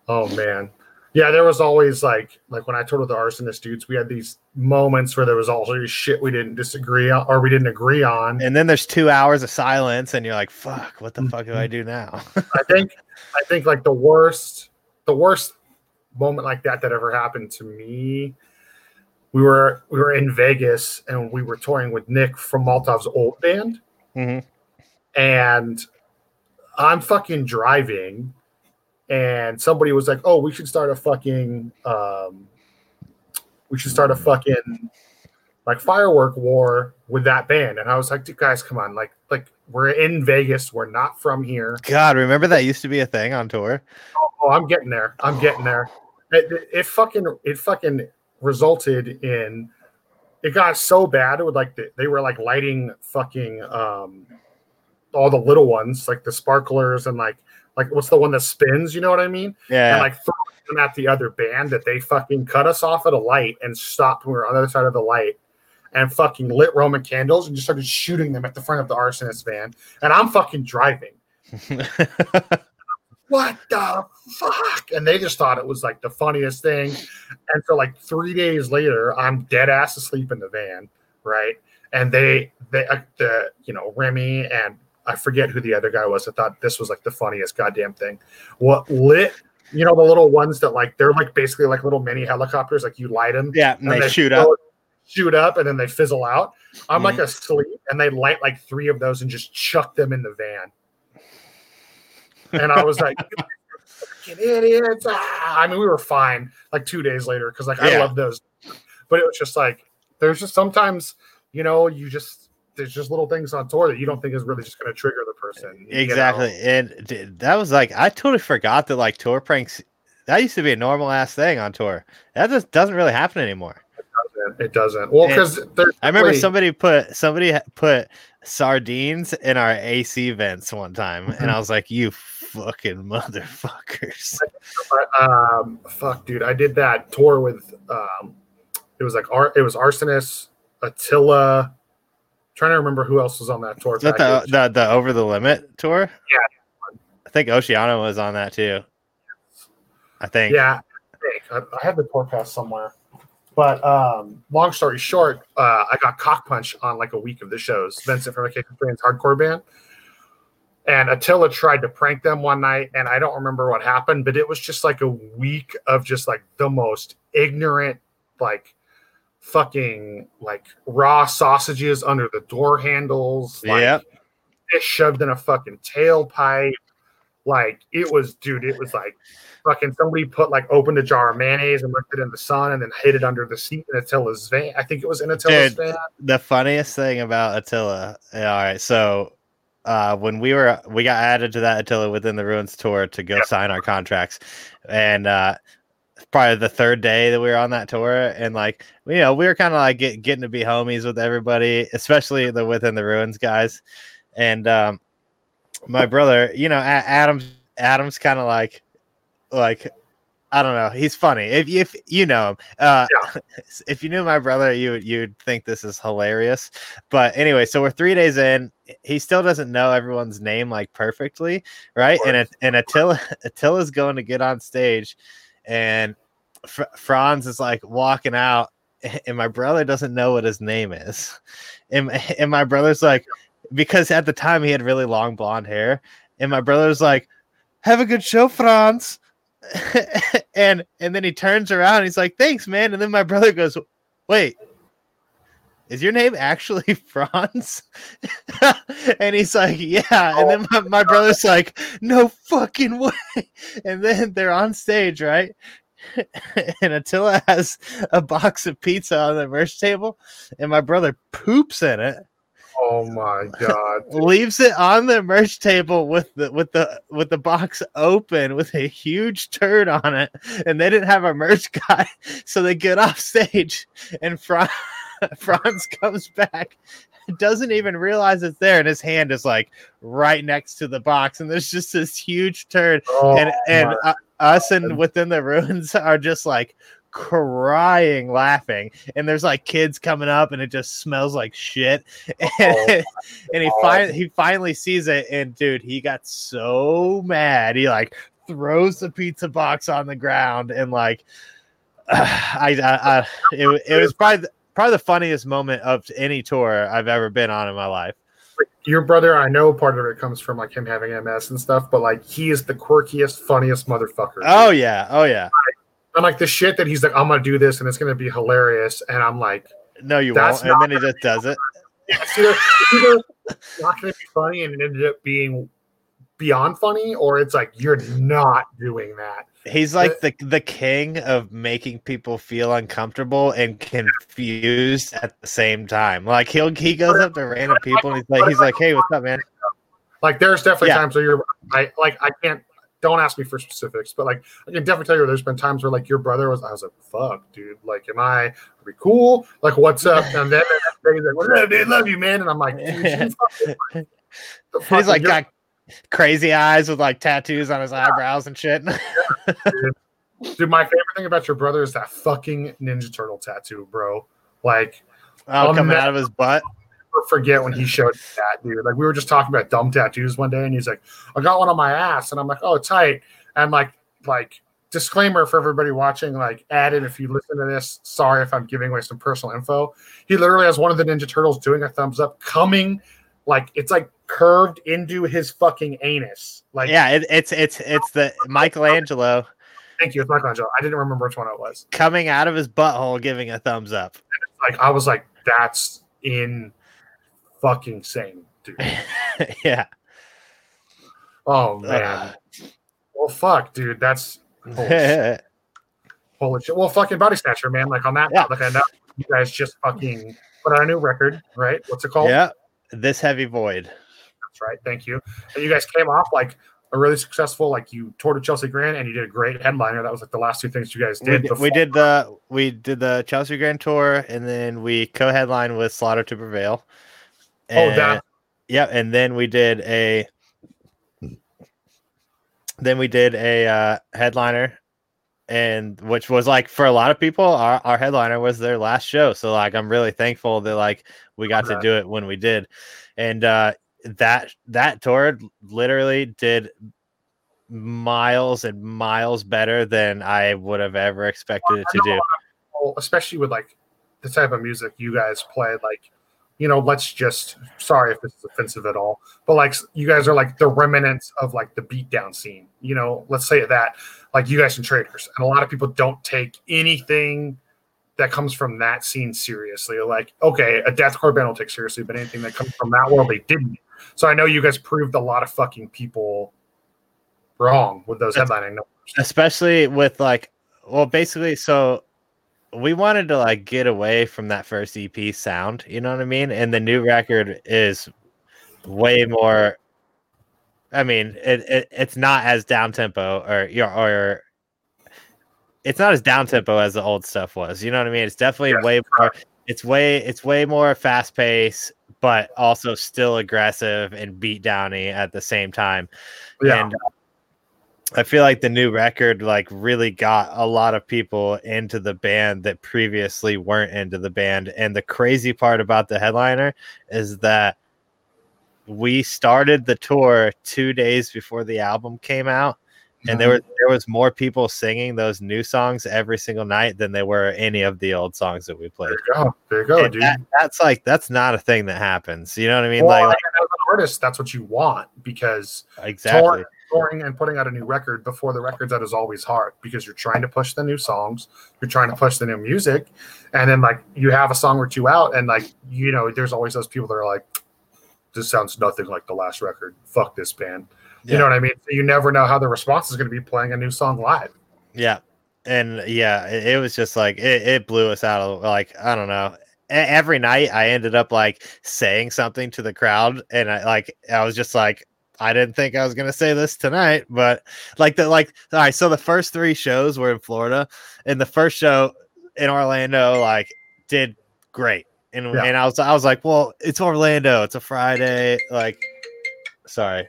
Oh man. Yeah, there was always like like when I toured with the arsonist dudes, we had these moments where there was all this shit we didn't disagree on or we didn't agree on. and then there's two hours of silence, and you're like, "Fuck, what the fuck do I Mm-hmm. do now?" [laughs] I think I think like the worst the worst moment like that that ever happened to me. We were we were in Vegas and we were touring with Nick from Maltov's old band, Mhm. and I'm fucking driving, and somebody was like, "Oh, we should start a fucking um, we should start a fucking like firework war with that band." And I was like, "Dude, guys, come on! Like, like we're in Vegas, we're not from here." God, remember that used to be a thing on tour. Oh, I'm getting there. I'm getting there. It, it, it fucking it fucking resulted in it got so bad. It would like the, they were like lighting fucking um all the little ones like the sparklers and like like what's the one that spins? You know what I mean? Yeah, And like throwing them at the other band that they fucking cut us off at a light and stopped. when We were on the other side of the light and fucking lit Roman candles and just started shooting them at the front of the arsonist van. And I'm fucking driving [laughs] what the fuck? And they just thought it was like the funniest thing. And so like three days later, I'm dead ass asleep in the van, right? And they, they, uh, the, you know, Remy and I forget who the other guy was. I thought this was like the funniest goddamn thing. What lit? You know the little ones that like they're like basically like little mini helicopters. Like you light them, yeah, and they shoot go- up. Shoot up, and then they fizzle out. I'm Mhm. like asleep, and they light like three of those and just chuck them in the van. And I was like, [laughs] fucking idiots. Ah. I mean, we were fine like two days later because like I love those, but it was just like there's just sometimes you know you just there's just little things on tour that you don't think is really just going to trigger the person. you know? Exactly. And that was like I totally forgot that like tour pranks that used to be a normal ass thing on tour. That just doesn't really happen anymore. It doesn't. Well, because I remember definitely- somebody put somebody put sardines in our AC vents one time, Mm-hmm. and I [laughs] was like, "You fucking motherfuckers!" [laughs] um fuck dude i did that tour with um it was like Ar- it was arsonist attila trying to remember who else was on that tour Is that the, the the over the limit tour? Yeah. I think Oceano was on that too. I think. yeah I, think. I, I have the tour pass somewhere but um long story short uh i got cock punch on like a week of the shows vincent from the Friends hardcore band. And attila tried to prank them one night and i don't remember what happened but it was just like a week of just like the most ignorant like fucking like raw sausages under the door handles. Like Yep. fish shoved in a fucking tailpipe. Like it was dude it was like fucking somebody put like opened a jar of mayonnaise and left it in the sun and then hid it under the seat in Attila's van. I think it was in Attila's Dude. van. the funniest thing about Attila. All right, so uh, when we were we got added to that Attila within the ruins tour to go Yeah. sign our contracts, and uh, probably the third day that we were on that tour, and like you know we were kind of like get, getting to be homies with everybody, especially the within the ruins guys, and um, my brother, you know, Adam's Adam's kind of like like. I don't know. He's funny. If if you know him, uh, [laughs] if you knew my brother, you you'd think this is hilarious. But anyway, so we're three days in. He still doesn't know everyone's name like perfectly, right? And and Attila [laughs] Attila's going to get on stage, and Fr- Franz is like walking out, [laughs] and my brother doesn't know what his name is, and and my brother's like, because at the time he had really long blonde hair, and my brother's like, "Have a good show, Franz." [laughs] and and then he turns around he's like thanks man. And then my brother goes wait is your name actually [laughs] franz? [laughs] And he's like yeah. And then my, my brother's like no fucking way. And then they're on stage right? And attila has a box of pizza on the merch table and my brother poops in it Oh my god. leaves it on the merch table with the with the with the box open with a huge turd on it. And they didn't have a merch [laughs] guy. So they get off stage and Franz, [laughs] Franz comes back doesn't even realize it's there. And his hand is like right next to the box. And there's just this huge turd. Oh and and uh, us and within the ruins are just like crying laughing and there's like kids coming up and it just smells like shit. And, [laughs] Oh and he finally he finally sees it and dude he got so mad. He like throws the pizza box on the ground and like [sighs] I, I, I it, it was probably the, probably the funniest moment of any tour I've ever been on in my life. Your brother, I know part of it comes from like him having MS and stuff, but like he is the quirkiest, funniest motherfucker. oh yeah. Oh yeah And like the shit that he's like, I'm gonna do this and it's gonna be hilarious. And I'm like, no you won't and then he just does it it's either, it's either not gonna be funny and it ended up being beyond funny, or it's like you're not doing that. He's like the the king of making people feel uncomfortable and confused at the same time. Like he'll he goes up to random people and he's like he's like, "Hey, what's up, man?" Like there's definitely Yeah. times where you're I like I can't don't ask me for specifics, but like I can definitely tell you there's been times where like your brother was I was like, fuck, dude, like am I are we cool? Like what's up? [laughs] And then he's like, What's up, dude? Love you, man. And I'm like, dude, [laughs] fucking- [laughs] He's like got crazy eyes with like tattoos on his eyebrows and shit. dude, my favorite thing about your brother is that fucking Ninja Turtle tattoo, bro. Like oh, coming out of his butt. Forget when he showed that, dude. Like we were just talking about dumb tattoos one day, and he's like, "I got one on my ass," and I'm like, "Oh, it's tight." And like, like disclaimer for everybody watching, like, added if you listen to this. Sorry if I'm giving away some personal info. He literally has one of the Ninja Turtles doing a thumbs up, coming like it's like curved into his fucking anus. Like, Yeah, it, it's it's it's the Michelangelo thank you, it's Michelangelo. I didn't remember which one it was. coming out of his butthole giving a thumbs up. Like, I was like, that's in fucking sane, dude. [laughs] yeah. Oh man. Uh, Well, fuck, dude. That's holy shit. [laughs] Holy shit. Well, fucking Bodysnatcher, man. Like on that, Yeah. like I know you guys just fucking put out a new record, right? What's it called? yeah, this heavy void. That's right. Thank you. And you guys came off like a really successful, like you toured at Chelsea Grin and you did a great headliner. That was like the last two things you guys did. did- we did the we did the Chelsea Grin Tour, and then we co-headlined with Slaughter to Prevail. Oh, that- yeah, and then we did a then we did a uh, headliner, and which was like for a lot of people, our, our headliner was their last show. So like, I'm really thankful that like we got to do it when we did, and uh, that that tour literally did miles and miles better than I would have ever expected it to do. Well, especially with like the type of music you guys play, like you know, let's just sorry if this is offensive at all, but like you guys are like the remnants of like the beatdown scene. You know, let's say that like you guys and Traitors, and a lot of people don't take anything that comes from that scene seriously. Like, okay, a deathcore band will take seriously, but anything that comes from that world, they didn't. So I know you guys proved a lot of fucking people wrong with those headlining numbers. especially with like well basically so we wanted to like get away from that first ep sound you know what i mean? And the new record is way more i mean it, it it's not as down tempo or your or it's not as down tempo as the old stuff was you know what i mean? It's definitely Yes, way more it's way it's way more fast pace, but also still aggressive and beat downy at the same time. Yeah. and uh, I feel like the new record like really got a lot of people into the band that previously weren't into the band. And the crazy part about the headliner is that we started the tour two days before the album came out. And there mm-hmm. was there was more people singing those new songs every single night than there were any of the old songs that we played. there you go. There you go, dude. that- that's like that's not a thing that happens. You know what I mean? well, like, and as an artist, that's what you want because exactly. Touring and putting out a new record before the record's out is always hard because you're trying to push the new songs, you're trying to push the new music, and then like you have a song or two out, and like you know, there's always those people that are like, "This sounds nothing like the last record. Fuck this band." You know what I mean? So you never know how the response is going to be playing a new song live. Yeah. And yeah, it, it was just like it, it blew us out of like I don't know. Every night I ended up like saying something to the crowd and I like I was just like I didn't think I was gonna say this tonight, but like the like all right, so the first three shows were in Florida and the first show in Orlando like did great. And Yeah. and I was I was like, well, it's Orlando, it's a Friday, like sorry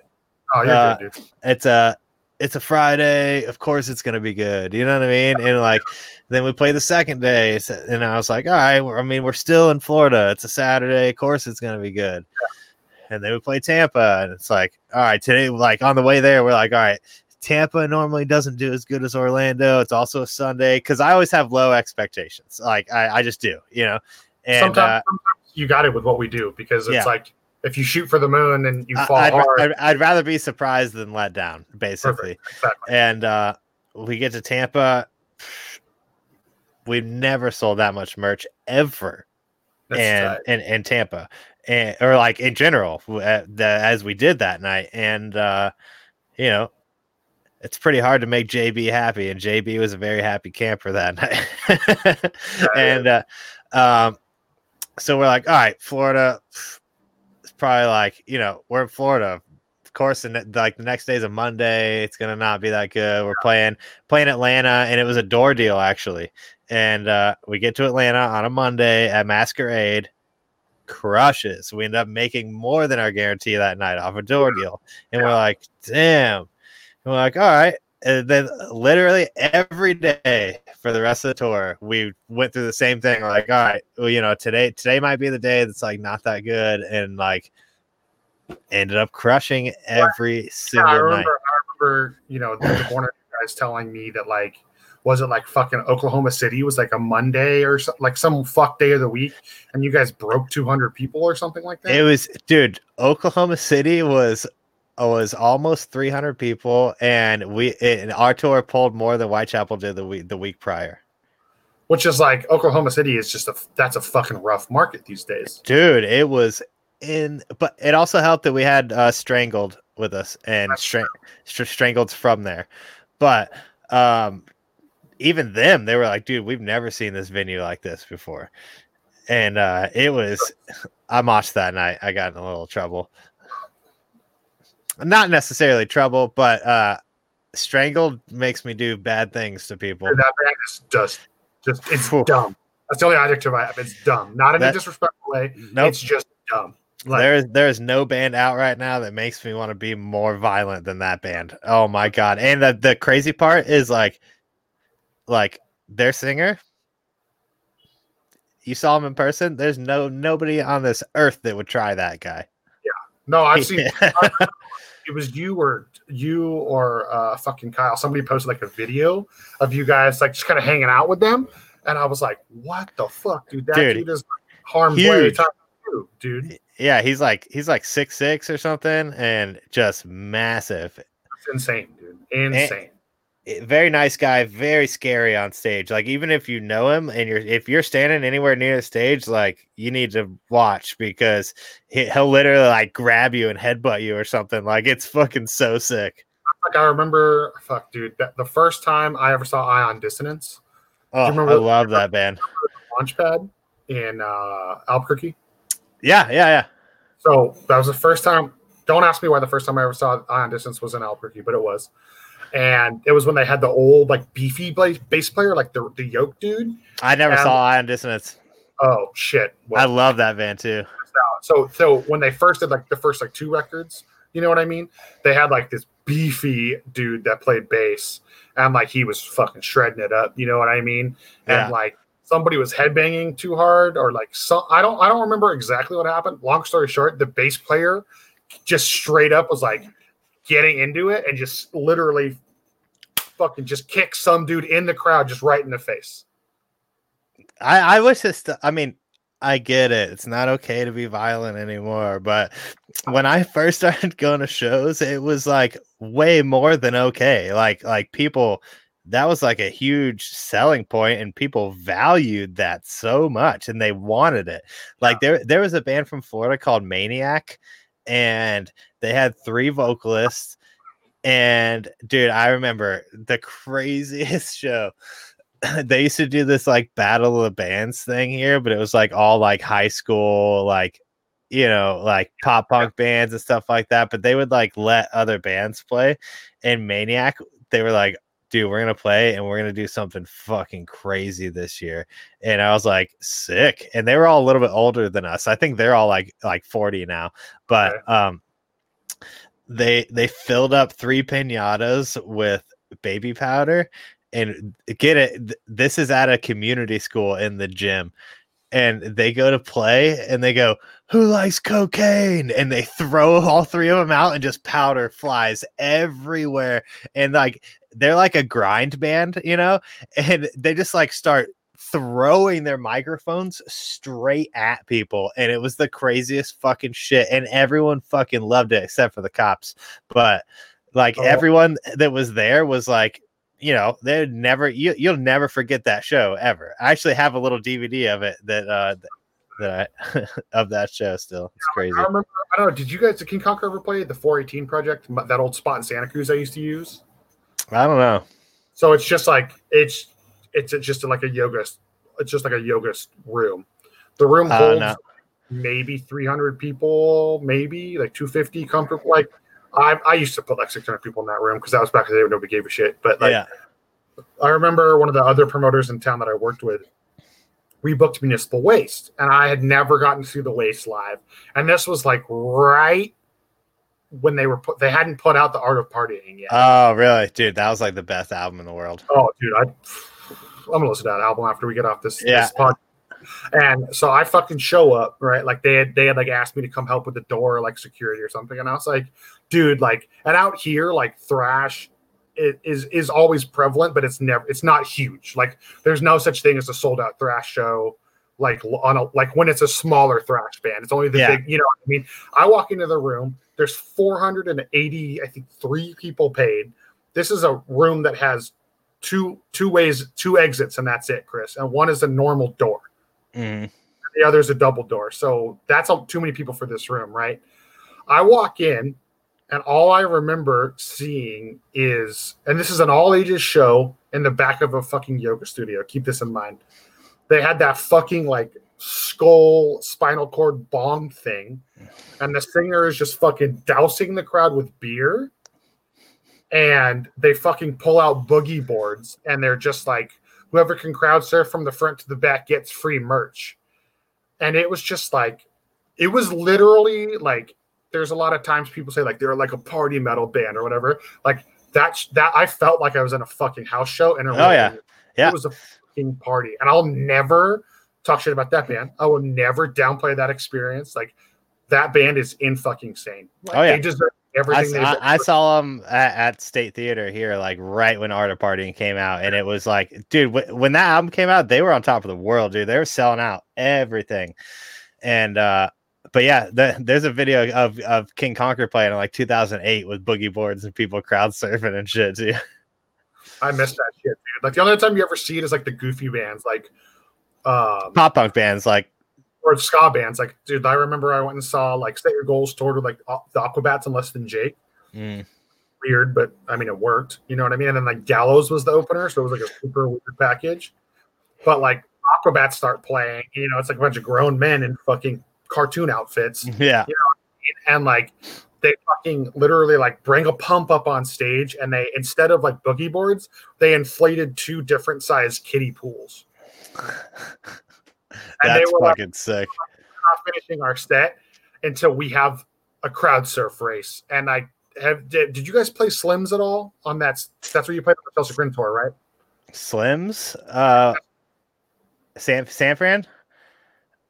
Oh, you're Uh, good, it's a it's a Friday. Of course, it's gonna be good. You know what I mean? And like, then we play the second day, and I was like, all right. I mean, we're still in Florida. It's a Saturday. Of course, it's gonna be good. And then we play Tampa, and it's like, all right, today, like on the way there, we're like, all right. Tampa normally doesn't do as good as Orlando. It's also a Sunday because I always have low expectations. Like I, I just do, you know. And sometimes, uh, sometimes you got it with what we do because it's Yeah. like if you shoot for the moon and you fall I'd, hard. I'd, I'd rather be surprised than let down, basically. Exactly. and uh we get to Tampa. We've never sold that much merch ever, That's and tight. in, in Tampa, and or like in general, uh, the, as we did that night, and uh, you know, it's pretty hard to make JB happy, and JB was a very happy camper that [laughs] night, and uh, um, so we're like, all right, Florida, it's probably like you know we're in Florida. Of course, and like the next day's a Monday, it's gonna not be that good. We're playing playing Atlanta, and it was a door deal actually. And uh, we get to Atlanta on a Monday at Masquerade, crushes. We end up making more than our guarantee that night off a door deal, and we're like, damn. And we're like, all right. And then literally every day for the rest of the tour, we went through the same thing. Like, all right, well, you know, today today might be the day that's like not that good, and like ended up crushing every Yeah, single I night. I remember, you know, the, the guys telling me that like, was it like fucking Oklahoma City was like a Monday or so, like some fuck day of the week, and you guys broke 200 people or something like that. It was, dude. Oklahoma City was was almost 300 people, and we and our tour pulled more than Whitechapel did the week the week prior. Which is like Oklahoma City is just a that's a fucking rough market these days. Dude, it was in, but it also helped that we had uh, Strangled with us, and Str- Strangled from there. But um, even them, they were like, "Dude, we've never seen this venue like this before," and uh, it was. [laughs] I watched that night. I got in a little trouble. Not necessarily trouble, but uh, strangled makes me do bad things to people. That band is just, just it's dumb. That's the only adjective I have. It's dumb. Not in that, a disrespectful way. Nope. It's just dumb. Like, there is there is no band out right now that makes me want to be more violent than that band. Oh my god! And the the crazy part is like, like their singer. You saw him in person. There's no nobody on this earth that would try that guy. Yeah. No, I've seen. [laughs] [laughs] it was you or you or uh, fucking Kyle. Somebody posted like a video of you guys like just kind of hanging out with them, and I was like, "What the fuck, dude? That dude, dude is harm huge. dude." Yeah, he's like he's like six six or something, and just massive. It's insane, dude. Insane. And, very nice guy, very scary on stage. Like even if you know him and you're if you're standing anywhere near the stage, like you need to watch because he, will literally like grab you and headbutt you or something. Like it's fucking so sick. Like I remember, fuck, dude, that the first time I ever saw Ion Dissonance. Oh, I love that band. Launchpad in uh, Albuquerque. Yeah, yeah, yeah. So that was the first time. Don't ask me why the first time I ever saw Ion Dissonance was in Albuquerque, but it was. And it was when they had the old like beefy bass player, like the the yoke dude. I never and, saw Ion Dissonance. Oh shit! Well, I love that band too. So so when they first did like the first like two records, you know what I mean? They had like this beefy dude that played bass, and like he was fucking shredding it up. You know what I mean? And like somebody was headbanging too hard or like some I don't I don't remember exactly what happened. Long story short, the bass player just straight up was like getting into it and just literally fucking just kick some dude in the crowd just right in the face. I, I wish this I mean I get it. It's not okay to be violent anymore. But when I first [laughs] started going to shows, it was like way more than okay. Like like people that was like a huge selling point and people valued that so much and they wanted it. Like there there was a band from Florida called Maniac and they had three vocalists and dude, I remember the craziest [laughs] show. [laughs] they used to do this like battle of the bands thing here, but it was like all like high school like you know, like pop punk bands and stuff like that, but they would like let other bands play. And Maniac, they were like, dude, we're gonna play and we're gonna do something fucking crazy this year. And I was like, sick. And they were all a little bit older than us. I think they're all like like 40 now. But okay. um they they filled up three pinatas with baby powder and get it this is at a community school in the gym and they go to play and they go who likes cocaine and they throw all three of them out and just powder flies everywhere and like they're like a grind band you know and they just like start throwing their microphones straight at people and it was the craziest fucking shit and everyone fucking loved it except for the cops but like oh. everyone that was there was like you know, they never you you'll never forget that show ever. I actually have a little DVD of it that uh that I [laughs] of that show still. It's crazy. I remember I don't know, did you guys did King Conquer ever play the 418 project, that old spot in Santa Cruz I used to use? I don't know. So it's just like it's it's just like a yoga it's just like a yoga room. The room uh, holds uh, no. maybe 300 people, maybe like 250 comfortable like I, I used to put like 600 people in that room because that was back in the day when nobody gave a shit. But like, yeah. I remember one of the other promoters in town that I worked with. We booked Municipal Waste, and I had never gotten to see the Waste live. And this was like right when they were put, they hadn't put out the Art of Partying yet. Oh, really, dude? That was like the best album in the world. Oh, dude, I I'm gonna listen to that album after we get off this, yeah. this podcast. And so I fucking show up, right? Like they had they had like asked me to come help with the door, like security or something. And I was like, dude, like, and out here, like thrash is is always prevalent, but it's never it's not huge. Like there's no such thing as a sold out thrash show like on a like when it's a smaller thrash band. It's only the yeah. big, you know I mean? I walk into the room, there's 480, I think three people paid. This is a room that has two two ways, two exits, and that's it, Chris. And one is a normal door. Mm. The other is a double door. So that's too many people for this room, right? I walk in and all I remember seeing is, and this is an all ages show in the back of a fucking yoga studio. Keep this in mind. They had that fucking like skull spinal cord bong thing, and the singer is just fucking dousing the crowd with beer. And they fucking pull out boogie boards, and they're just like, whoever can crowd surf from the front to the back gets free merch. And it was just like, it was literally like there's a lot of times people say like they're like a party metal band or whatever. Like that that I felt like I was in a fucking house show and oh yeah, yeah, it was a fucking party. And I'll never talk shit about that band. I will never downplay that experience. Like that band is in fucking sane. Like, oh yeah, they deserve everything. I, I, I saw them at, at, State Theater here, like right when Art of Partying came out, and it was like, dude, w- when that album came out, they were on top of the world, dude. They were selling out everything, and uh but yeah, the, there's a video of, of King Conquer playing in like 2008 with boogie boards and people crowd surfing and shit too. [laughs] I missed that shit, dude. Like the only time you ever see it is like the goofy bands, like um, pop punk bands, like or ska bands. Like, dude, I remember I went and saw like Set Your Goals toured with like the Aquabats and Less Than Jake. Mm. Weird, but I mean, it worked. You know what I mean? And then like Gallows was the opener, so it was like a super weird package. But like Aquabats start playing, you know, it's like a bunch of grown men in fucking cartoon outfits. [laughs] Yeah. You know, and like they fucking literally like bring a pump up on stage and they instead of like boogie boards, they inflated two different size kiddie pools. [laughs] and That's they were fucking like, sick. Not finishing our set until we have a crowd surf race. And I have did, did you guys play Slims at all on that? That's where you played on the Chelsea Grin tour, right? Slims? Uh San San Fran?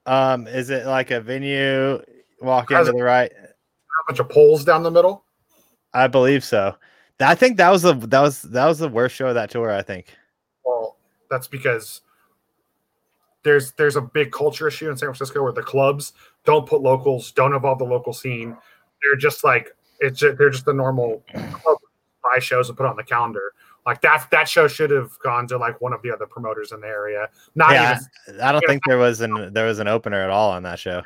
Um, is it like a venue? Walk into the right. Bunch of poles down the middle. I believe so. I think that was the that was that was the worst show of that tour. I think. Well, that's because there's there's a big culture issue in San Francisco where the clubs don't put locals, don't involve the local scene. They're just like it's just, they're just the normal club buy shows and put on the calendar. Like that that show should have gone to like one of the other promoters in the area. Not yeah, even, I don't think know, there was an there was an opener at all on that show.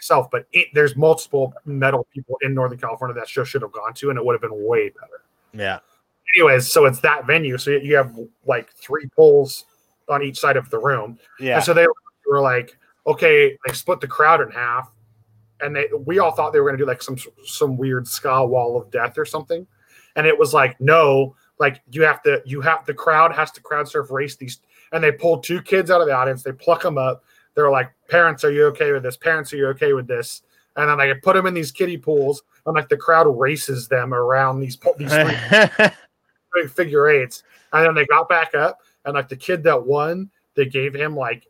Myself, but it, there's multiple metal people in Northern California that show should have gone to, and it would have been way better. Yeah. Anyways, so it's that venue. So you have like three poles on each side of the room. Yeah. And so they were like, okay, they split the crowd in half, and they we all thought they were going to do like some some weird ska wall of death or something, and it was like no like you have to you have the crowd has to crowd surf race these and they pull two kids out of the audience they pluck them up they're like parents are you okay with this? Parents are you okay with this? And then they put them in these kiddie pools and like the crowd races them around these these [laughs] three figure eights. And then they got back up and like the kid that won they gave him like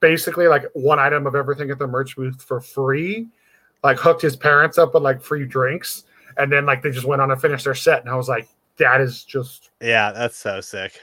basically like one item of everything at the merch booth for free like hooked his parents up with like free drinks. And then like they just went on to finish their set. And i was like that is just yeah, that's so sick.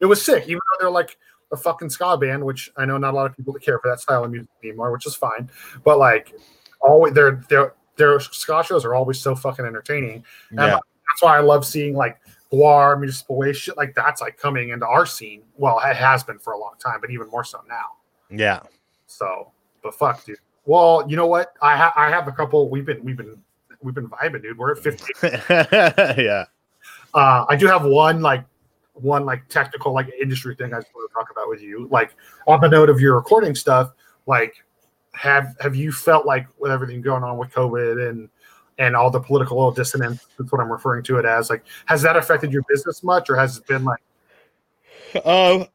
It was sick, even though they're like a fucking ska band, which I know not a lot of people that care for that style of music anymore, which is fine. But like, always their their their ska shows are always so fucking entertaining, and yeah. that's why I love seeing like GWAR, Municipal Waste, shit like that's like coming into our scene. Well, it has been for a long time, but even more so now. Yeah. So, but fuck, dude. Well, you know what? I ha- I have a couple. We've been we've been we've been vibing, dude. We're at fifty. [laughs] yeah. Uh, I do have one like one like technical like industry thing I just want to talk about with you. Like on the note of your recording stuff, like have have you felt like with everything going on with COVID and and all the political dissonance, that's what I'm referring to it as. Like, has that affected your business much, or has it been like? Um,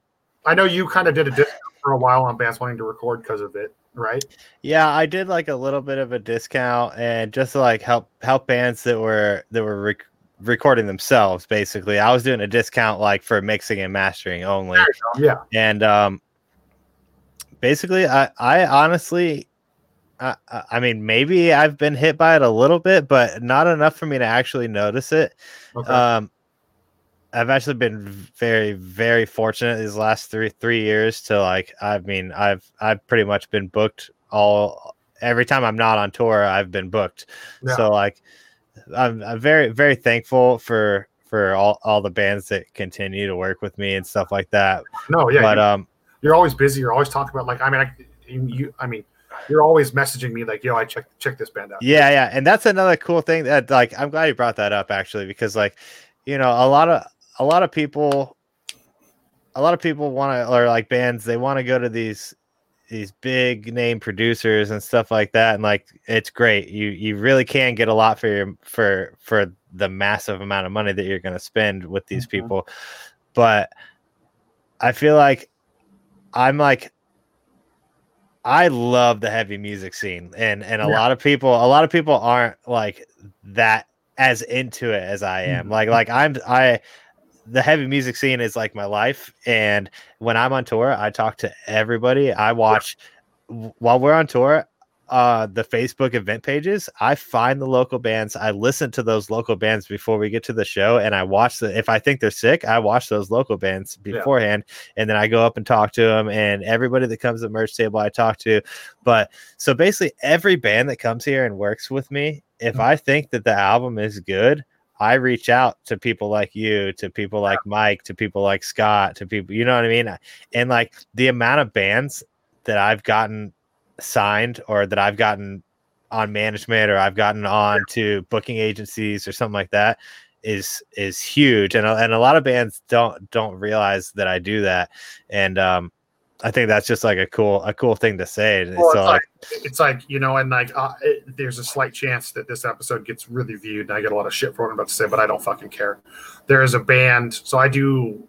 I know you kind of did a discount for a while on bands wanting to record because of it, right? Yeah, I did like a little bit of a discount and just to like help help bands that were that were rec- recording themselves basically. I was doing a discount like for mixing and mastering only. Yeah. And um basically i i honestly I, I mean maybe i've been hit by it a little bit but not enough for me to actually notice it. Okay. um i've actually been very very fortunate these last three three years to like i mean i've i've pretty much been booked all every time i'm not on tour i've been booked. Yeah. so like I'm, I'm very very thankful for for all, all the bands that continue to work with me and stuff like that. No, yeah, but you're, um, you're always busy. You're always talking about like I mean, I, you, I mean, you're always messaging me like, yo, I check check this band out. Yeah, yeah. And that's another cool thing that like I'm glad you brought that up actually, because like, you know, a lot of a lot of people a lot of people want to or like bands, they want to go to these these big name producers and stuff like that and like it's great you you really can get a lot for your for for the massive amount of money that you're going to spend with these mm-hmm. people but i feel like i'm like i love the heavy music scene and and a yeah. lot of people a lot of people aren't like that as into it as i am mm-hmm. like like i'm i the heavy music scene is like my life. And when I'm on tour, I talk to everybody. I watch yeah. while we're on tour, uh, the Facebook event pages. I find the local bands. I listen to those local bands before we get to the show, and I watch the. If I think they're sick, I watch those local bands beforehand, yeah. and then I go up and talk to them. And everybody that comes to the merch table, I talk to. But so basically, every band that comes here and works with me, if mm-hmm. I think that the album is good, I reach out to people like you, to people like Mike, to people like Scott, to people, you know what I mean? And like the amount of bands that I've gotten signed or that I've gotten on management or I've gotten on to booking agencies or something like that is is huge. And and a lot of bands don't don't realize that I do that. And um I think that's just like a cool a cool thing to say. Well, so, it's, like, it's like you know, and like uh, it, there's a slight chance that this episode gets really viewed, and I get a lot of shit for what I'm about to say, but I don't fucking care. There is a band, so I do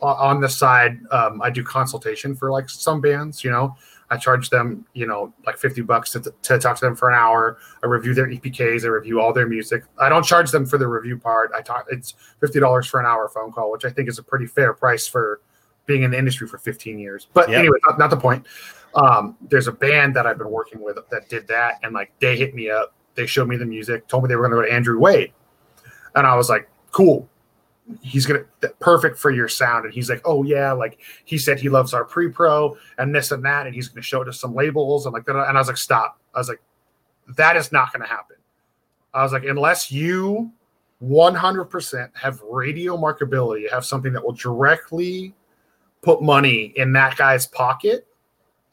on the side. Um, I do consultation for like some bands. You know, I charge them, you know, like 50 bucks to, to talk to them for an hour. I review their EPKs. I review all their music. I don't charge them for the review part. I talk. It's fifty dollars for an hour phone call, which I think is a pretty fair price for being in the industry for 15 years. But yep. anyway, not, not, the point. Um, there's a band that I've been working with that did that, and like they hit me up, they showed me the music, told me they were going to go to Andrew Wade, and I was like, cool. He's gonna perfect for your sound, and he's like, oh yeah, like he said he loves our pre-pro and this and that, and he's gonna show it to some labels and like that. And I was like, stop. I was like, that is not gonna happen. I was like, unless you 100% have radio markability, have something that will directly put money in that guy's pocket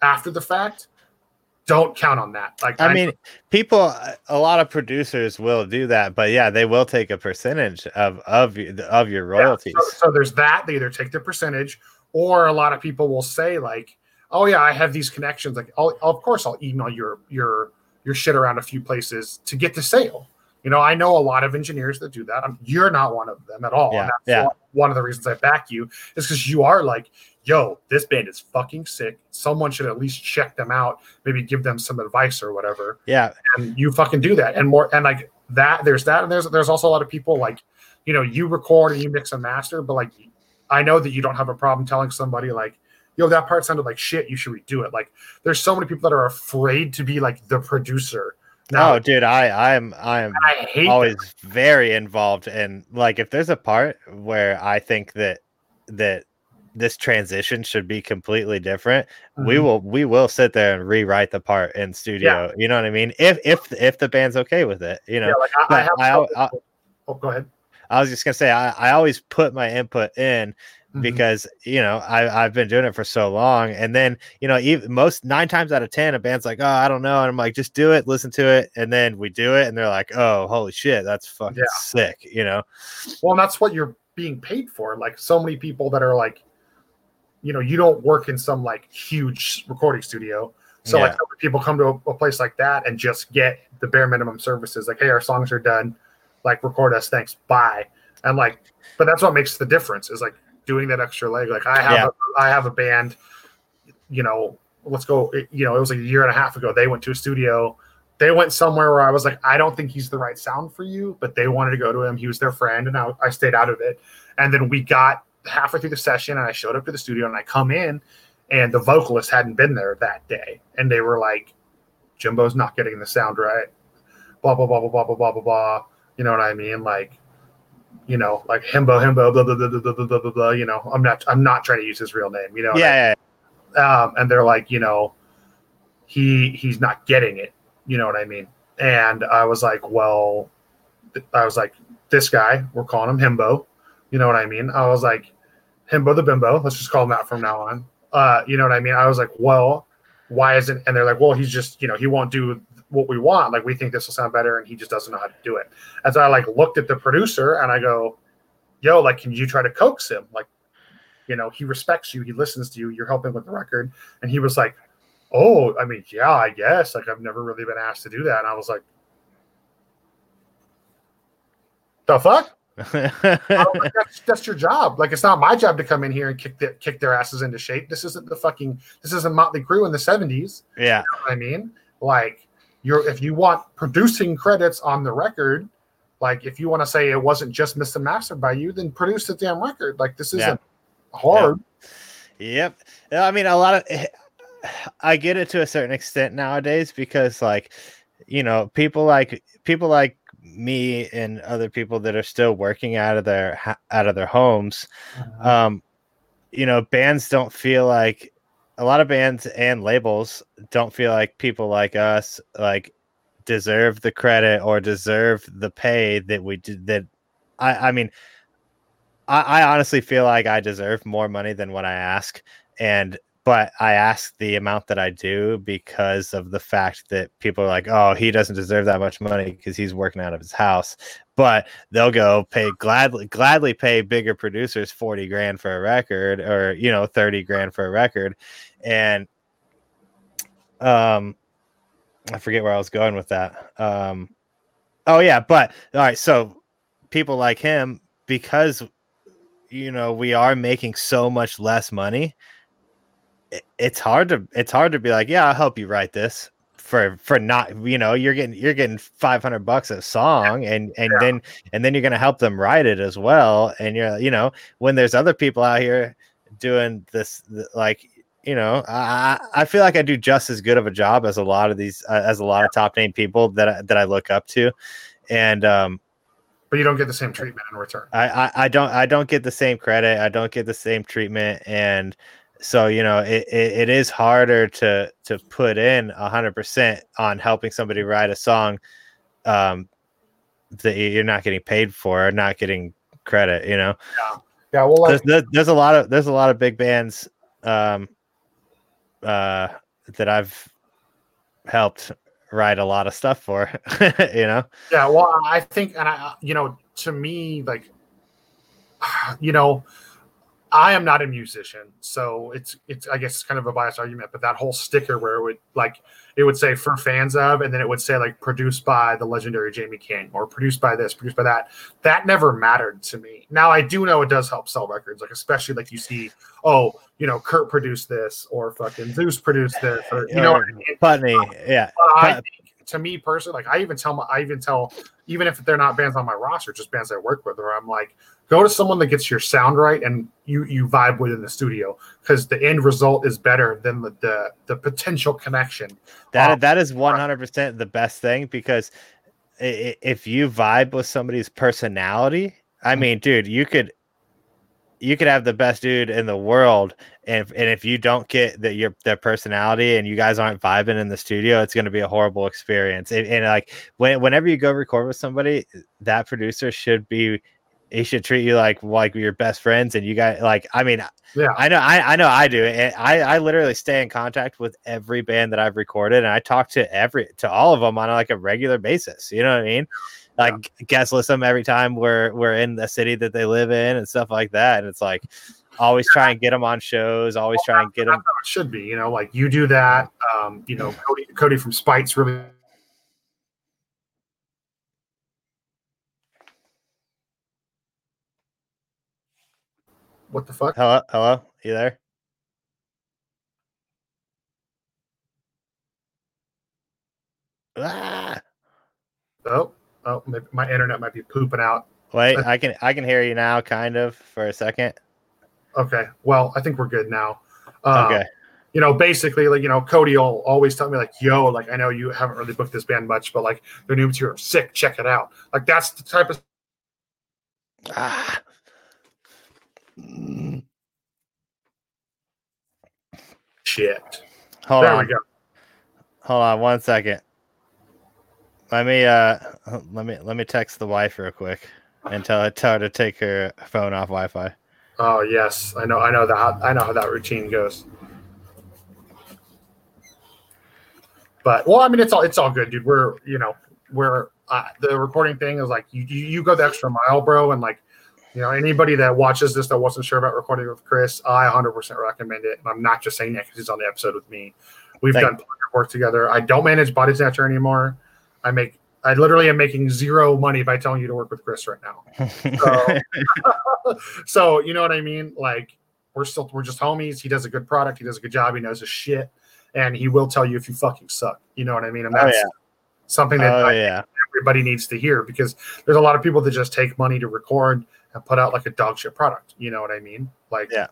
after the fact don't count on that. Like i, I mean people a lot of producers will do that but yeah they will take a percentage of of of your royalties yeah, so, so, there's that they either take the percentage or a lot of people will say like oh yeah i have these connections like I'll, of course i'll email your your your shit around a few places to get the sale you know, I know a lot of engineers that do that. I'm, you're not one of them at all. Yeah, yeah. One, one of the reasons I back you is because you are like, yo, this band is fucking sick. Someone should at least check them out, maybe give them some advice or whatever. Yeah. And you fucking do that. And more and like that, there's that. And there's there's also a lot of people like, you know, you record and you mix and master, but like I know that you don't have a problem telling somebody like, yo, that part sounded like shit. You should redo it. Like, there's so many people that are afraid to be like the producer no, oh, dude, I I'm I'm I always that. very involved and like if there's a part where I think that that this transition should be completely different, mm-hmm. we will we will sit there and rewrite the part in studio. Yeah. You know what I mean? If if if the band's okay with it, you know. Yeah, like I, I, I, I, oh, go ahead. I was just gonna say I, I always put my input in mm-hmm. because you know I I've been doing it for so long, and then you know even most nine times out of ten a band's like oh I don't know, and I'm like just do it, listen to it, and then we do it, and they're like oh holy shit that's fucking yeah. sick, you know. Well, that's what you're being paid for. Like so many people that are like, you know, you don't work in some like huge recording studio. So yeah. like people come to a, a, place like that and just get the bare minimum services. Like, hey, our songs are done. Like, record us. Thanks. Bye. And like, but that's what makes the difference. Is like doing that extra leg. Like I have, yeah. a, I have a band. You know, let's go. You know, it was like a year and a half ago. They went to a studio. They went somewhere where I was like, I don't think he's the right sound for you, but they wanted to go to him. He was their friend, and I, I stayed out of it. And then we got halfway through the session, and I showed up to the studio, and I come in, and the vocalist hadn't been there that day, and they were like, "Jimbo's not getting the sound right." Blah blah blah blah blah blah blah blah blah. You know what I mean? Like you know, like himbo, himbo, blah blah blah blah blah blah blah. blah, blah you know, I'm not I'm not trying to use his real name. You know. Yeah. I, yeah. Um, and they're like, you know, he he's not getting it. You know what I mean? And I was like, well, I was like, this guy, we're calling him himbo. You know what I mean? I was like, himbo the bimbo. Let's just call him that from now on. Uh, you know what I mean? I was like, well, why isn't? And they're like, well, he's just, you know, he won't do what we want. Like we think this will sound better and he just doesn't know how to do it. As i like looked at the producer and i go yo like can you try to coax him? Like you know he respects you he listens to you you're helping with the record. And he was like oh i mean yeah i guess. Like i've never really been asked to do that. And i was like the fuck? [laughs] Like, that's, that's your job. Like it's not my job to come in here and kick the, kick their asses into shape. This isn't the fucking this isn't Motley Crue in the seventies. Yeah, you know I mean, like you're if you want producing credits on the record, like if you want to say it wasn't just and mastered by you, then produce the damn record. Like this isn't yeah. hard. Yep. yep. I mean, a lot of [sighs] I get it to a certain extent nowadays because like you know people like people like me and other people that are still working out of their out of their homes uh-huh. um you know bands don't feel like a lot of bands and labels don't feel like people like us like deserve the credit or deserve the pay that we did that i i mean I, I honestly feel like i deserve more money than what i ask and but I ask the amount that I do because of the fact that people are like, oh, he doesn't deserve that much money because he's working out of his house. But they'll go pay gladly gladly pay bigger producers 40 grand for a record or you know 30 grand for a record. And um I forget where I was going with that. Um oh yeah, but all right, so people like him because you know we are making so much less money it's hard to it's hard to be like, yeah, I'll help you write this for for not you know you're getting you're getting 500 bucks a song and and yeah. then and then you're going to help them write it as well and you're you know when there's other people out here doing this like you know i i feel like i do just as good of a job as a lot of these uh, as a lot of top name people that I, that i look up to. And um but you don't get the same treatment in return. I, I i don't i don't get the same credit. I don't get the same treatment. And so you know it, it, it is harder to to put in 100% on helping somebody write a song um that you're not getting paid for or not getting credit you know? Yeah. Yeah well like- there's, there's a lot of there's a lot of big bands um uh that i've helped write a lot of stuff for [laughs] you know? Yeah well i think and i you know to me like [sighs] you know I am not a musician, so it's it's I guess it's kind of a biased argument, but that whole sticker where it would like it would say for fans of, and then it would say like produced by the legendary Jamie King or produced by this, produced by that. That never mattered to me. Now I do know it does help sell records, like especially like you see, oh, you know, Kurt produced this or fucking Zeuss produced this, or you know, Putney, yeah. I think to me personally, like I even tell my, I even tell, even if they're not bands on my roster, just bands I work with, where I'm like, go to someone that gets your sound right and you you vibe with in the studio because the end result is better than the the, the potential connection. That um, that is 100 percent the best thing because if you vibe with somebody's personality, I mm-hmm. mean, dude, you could you could have the best dude in the world, and if, and if you don't get that your their personality and you guys aren't vibing in the studio, it's going to be a horrible experience. And, and, like when, whenever you go record with somebody, that producer should be he should treat you like like your best friends and you guys like i mean yeah i know i, I know i do and i i literally stay in contact with every band that i've recorded and i talk to every to all of them on like a regular basis you know what i mean like yeah. guest list them every time we're we're in the city that they live in and stuff like that. And it's like always try and get them on shows. Always well, try and get them. it should be, you know, like you do that. Um, you know, Cody, Cody from Spite's really. What the fuck? Hello, hello, you there? Ah. Oh, Oh, my internet might be pooping out. Wait, I can I can hear you now, kind of for a second. Okay, well, I think we're good now. Um, okay. You know, basically, like you know, Cody will always tell me like, "Yo, like I know you haven't really booked this band much, but like their new material is sick. Check it out." Like that's the type of. Ah. Shit. Hold there on. we go. Hold on one second. Let me uh let me let me text the wife real quick and tell her tell her to take her phone off Wi-Fi. Oh yes, I know I know that I know how that routine goes. But well, I mean, it's all it's all good, dude. We're you know we're uh, the recording thing is like you, you go the extra mile, bro, and like you know anybody that watches this that wasn't sure about recording with Chris, I 100% recommend it. And I'm not just saying that because he's on the episode with me. We've Thank done plenty of work together. I don't manage Bodysnatcher anymore. I make I literally am making zero money by telling you to work with Chris right now. [laughs] So, [laughs] so you know what I mean? Like we're still we're just homies. He does a good product. He does a good job. He knows his shit, and he will tell you if you fucking suck. You know what I mean? And Oh, that's yeah. something that oh yeah. everybody needs to hear because there's a lot of people that just take money to record and put out like a dog shit product. You know what I mean? Like, Yeah.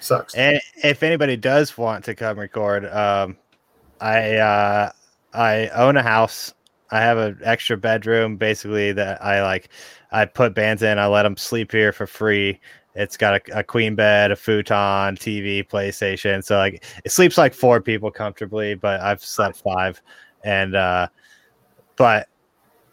sucks. And if anybody does want to come record, um, I uh, I own a house. I have an extra bedroom, basically that I like. I put bands in. I let them sleep here for free. It's got a, a queen bed, a futon, TV, PlayStation. So like it sleeps like four people comfortably, but I've slept five. And uh, but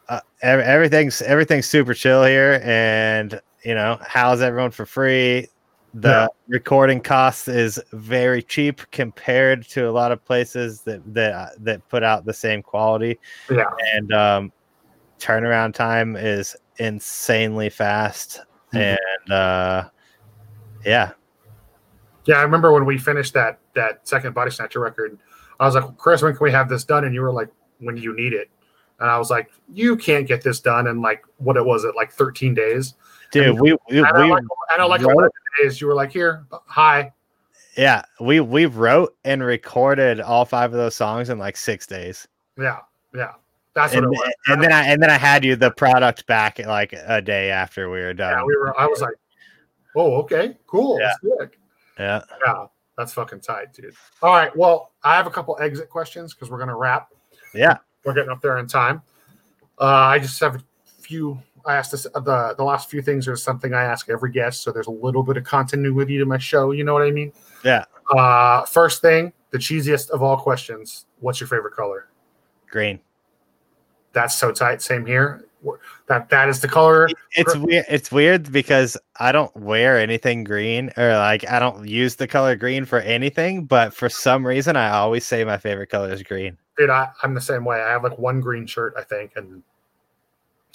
uh, everything's everything's super chill here, and you know, house everyone for free. The Yeah. recording cost is very cheap compared to a lot of places that that that put out the same quality, yeah. and um, turnaround time is insanely fast. Mhm. And uh, yeah, Yeah. I remember when we finished that that second Bodysnatcher record, I was like, Chris, when can we have this done? And you were like, when do you need it? And I was like, you can't get this done in like what it was it like 13 days. dude, we we, And I we like, and I like wrote- 11 days. You were like, here, hi. yeah we we wrote and recorded all five of those songs in like six days. Yeah. Yeah. That's what and, it was. and then I and then I had you the product back like a day after we were done. Yeah, we were. I was like, "Oh, okay, cool, Yeah. sick." yeah. Yeah, that's fucking tight, dude. All right, well, I have a couple exit questions because we're gonna wrap. Yeah. We're getting up there in time. Uh, I just have a few. I asked this the the last few things are something I ask every guest, so there's a little bit of continuity to my show. You know what I mean? Yeah. Uh, first thing, the cheesiest of all questions. What's your favorite color? Green. That's so tight. Same here. That that is the color. It's weird. It's weird because I don't wear anything green or like I don't use the color green for anything, but for some reason I always say my favorite color is green. dude, I, I'm the same way. I have like one green shirt, I think, and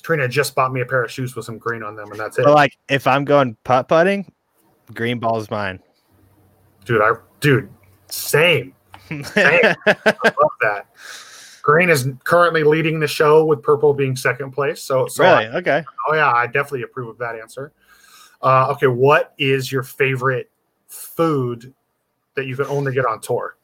Trina just bought me a pair of shoes with some green on them, and that's it. But like if I'm going putt putting, green ball's mine. dude, I dude, same. [laughs] I love that. Green is currently leading the show with purple being second place. So, so really? I- Okay. oh yeah, I definitely approve of that answer. Uh, okay, what is your favorite food that you can only get on tour?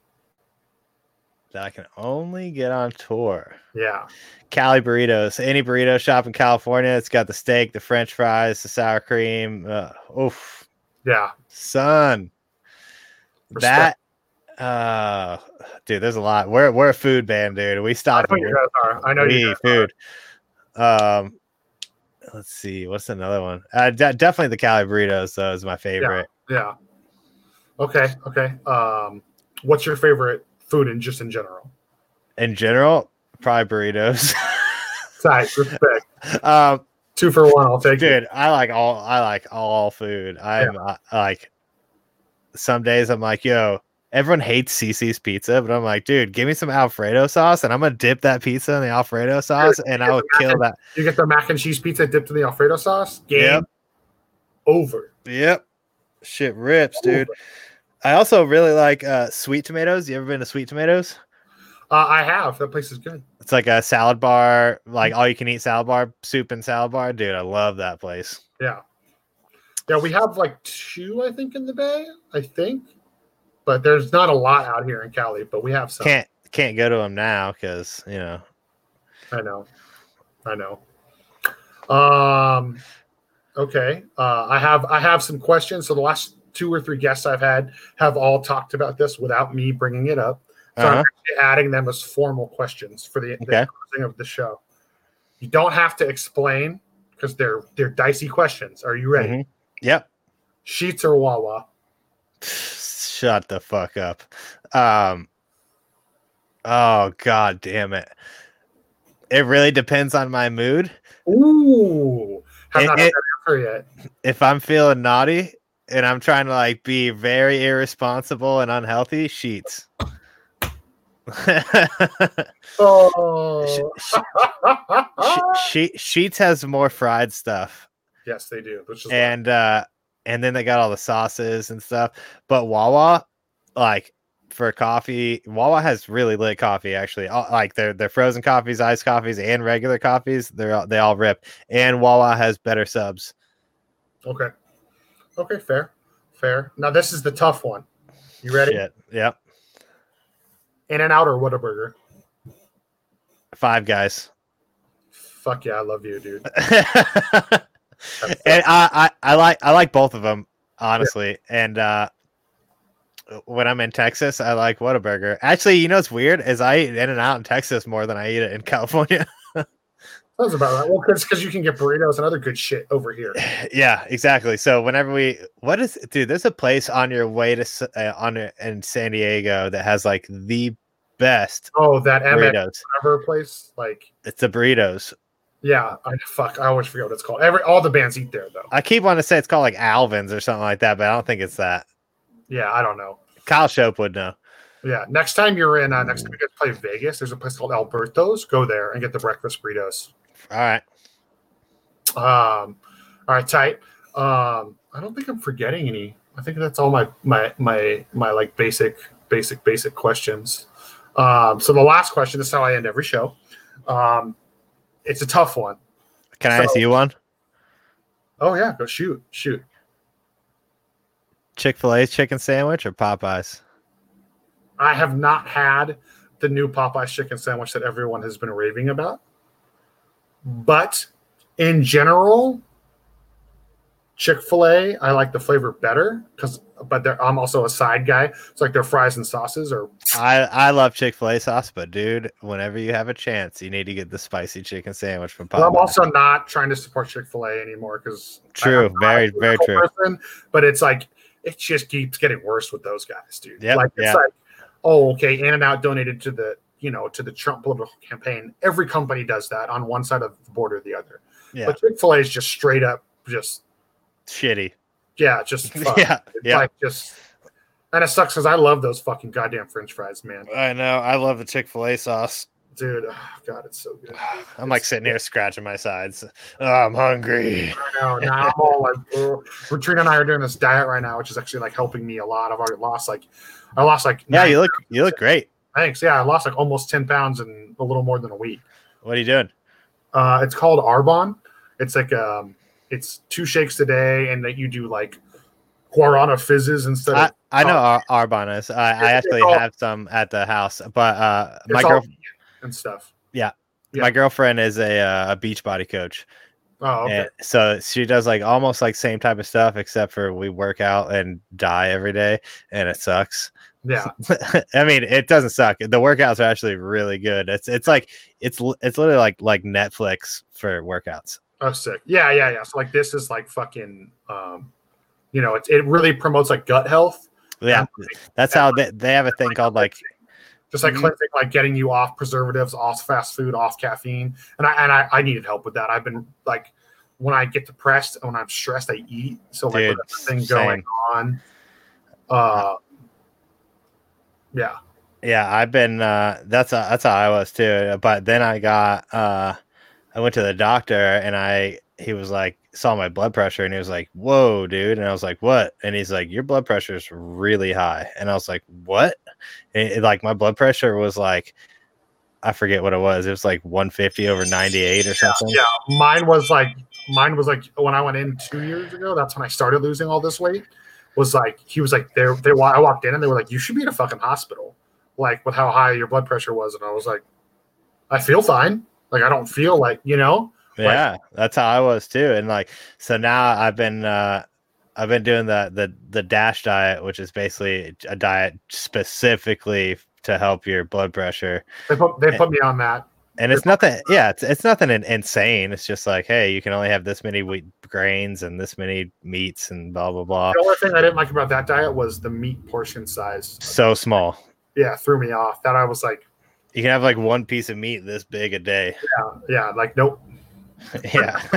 That I can only get on tour. Yeah, Cali burritos. Any burrito shop in California, it's got the steak, the French fries, the sour cream. Uh, oof, yeah, son. Respect. That, uh, dude, there's a lot. We're we're a food band, dude. We I stopped. know you guys are. I know we you guys are. food. Um, let's see. What's another one? Uh, de- definitely the Cali burritos. Though is my favorite. Yeah. Okay. Okay. Um, what's your favorite food and just in general? In general, probably burritos. [laughs] Tight. Respect. um, Two for one. I'll take it. dude i like all i like all food i'm uh, like some days i'm like yo everyone hates CiCi's pizza but i'm like dude give me some alfredo sauce and i'm gonna dip that pizza in the alfredo sauce and i will kill that You get the mac and cheese pizza dipped in the Alfredo sauce. Game Yep. over. yep shit rips dude i also really like uh sweet tomatoes you ever been to sweet tomatoes Uh, I have. That place is good. it's like a salad bar like all you can eat salad bar soup and salad bar dude i love that place Yeah. Yeah, we have like two, I think, in the Bay. I think, but there's not a lot out here in Cali. But we have some. can't can't go to them now because you know I know. I know. Um. Okay. Uh, I have I have some questions. So the last two or three guests I've had have all talked about this without me bringing it up. So I'm Uh-huh. actually adding them as formal questions for the, the Okay. closing of the show. You don't have to explain because they're they're dicey questions. Are you ready? Mhm. Yep. Sheetz or Wawa? Shut the fuck up. Um Oh god damn it. It really depends on my mood. Ooh, have It- not it- answer yet. If I'm feeling naughty and I'm trying to like be very irresponsible and unhealthy, Sheetz. oh. [laughs] she, she, Sheetz has more fried stuff. Yes, they do. Which is and uh and then they got all the sauces and stuff. But Wawa, like for coffee, Wawa has really lit coffee. Actually, all, like their their frozen coffees, iced coffees, and regular coffees, they're all, they all rip. And Wawa has better subs. Okay. Okay, fair, fair. Now this is the tough one. You ready? Shit. Yep. In and out or Whataburger? Five guys. Fuck yeah, I love you, dude. [laughs] and I, I, I like I like both of them honestly. Yeah. And uh, when I'm in Texas, I like Whataburger. Actually, you know what's weird is I eat In and Out in Texas more than I eat it in California. [laughs] Sounds about right. Well, because you can get burritos and other good shit over here. [sighs] Yeah, exactly. So whenever we, what is, dude? There's a place on your way to uh, on in San Diego that has like the best. Oh, that burritos. whatever place, like it's the burritos. Yeah, I fuck. I always forget what it's called. Every all the bands eat there though. I keep wanting to say it's called like Alvin's or something like that, but I don't think it's that. Yeah, I don't know. Kyle Shope would know. Yeah, next time you're in, uh, next time you get to play Vegas, there's a place called Alberto's. Go there and get the breakfast burritos. All right. Um, all right, tight. Um, I don't think I'm forgetting any. I think that's all my my my my like basic basic basic questions. Um, so the last question. This is how I end every show. Um, it's a tough one. Can I ask you one? Oh yeah, go shoot, shoot. Chick Fil A's chicken sandwich or Popeyes? I have not had the new Popeyes chicken sandwich that everyone has been raving about, but in general, Chick Fil A, I like the flavor better because, but I'm also a side guy. It's like their fries and sauces are. I I love Chick Fil A sauce, but dude, whenever you have a chance, you need to get the spicy chicken sandwich from Popeyes. I'm also not trying to support Chick Fil A anymore because true, very very true. Person, but it's like it just keeps getting worse with those guys, dude. Yeah, like it's yeah. like, oh, okay, In and Out donated to the you know to the Trump political campaign. Every company does that on one side of the border or the other. Yeah. But Chick Fil A is just straight up just shitty. Yeah, just [laughs] yeah, it's yeah. Like just and it sucks because I love those fucking goddamn French fries, man. I know. I love the Chick Fil A sauce, dude. Oh, God, it's so good. [sighs] I'm like sitting here scratching my sides. Oh, I'm hungry. I know. Now I'm all like, [laughs] oh. Trina and I are doing this diet right now, which is actually like helping me a lot. I've already lost like, I lost like. Yeah, you look you look great. Thanks. Yeah, I lost like almost ten pounds in a little more than a week. What are you doing? Uh, it's called Arbonne. It's like um, it's two shakes a day, and that you do like guarana fizzes instead I, of. I know Ar- Arbonne is. I, I actually all, have some at the house, but uh, my girl and stuff. Yeah. yeah. my girlfriend is a uh, a beach body coach. Oh, okay. And so she does like almost like same type of stuff, except for we work out and die every day, and it sucks. Yeah, [laughs] I mean, it doesn't suck. The workouts are actually really good. It's it's like it's it's literally like like Netflix for workouts. Oh, sick. Yeah, yeah, yeah. So like this is like fucking, um, you know, it it really promotes like gut health. Yeah, and, that's how they, they have a thing called like just like mm-hmm. cleansing, like getting you off preservatives, off fast food, off caffeine. And I and I, I needed help with that. I've been like when I get depressed and when I'm stressed, I eat. So like Dude, thing going on. Uh yeah. Yeah, I've been uh that's a, that's how I was too. But then I got uh I went to the doctor and I he was like saw my blood pressure and he was like, "Whoa, dude!" And I was like, "What?" And he's like, "Your blood pressure is really high." And I was like, "What?" And it, like my blood pressure was like, I forget what it was. It was like 150 over 98 or something. Yeah, yeah. mine was like mine was like when I went in two years ago. That's when I started losing all this weight. Was like he was like there. They I walked in and they were like, "You should be in a fucking hospital." Like with how high your blood pressure was, and I was like, "I feel fine." Like I don't feel like you know. Yeah, like, that's how I was too. And like so now I've been uh I've been doing the the the dash diet, which is basically a diet specifically to help your blood pressure. They put they put me on that. And it's nothing, yeah, it's, it's nothing insane. It's just like, hey, you can only have this many wheat grains and this many meats and blah blah blah. The only thing I didn't like about that diet was the meat portion size. So small. Yeah, threw me off. That I was like, you can have like one piece of meat this big a day. Yeah, yeah. Like nope. [laughs] yeah. [laughs]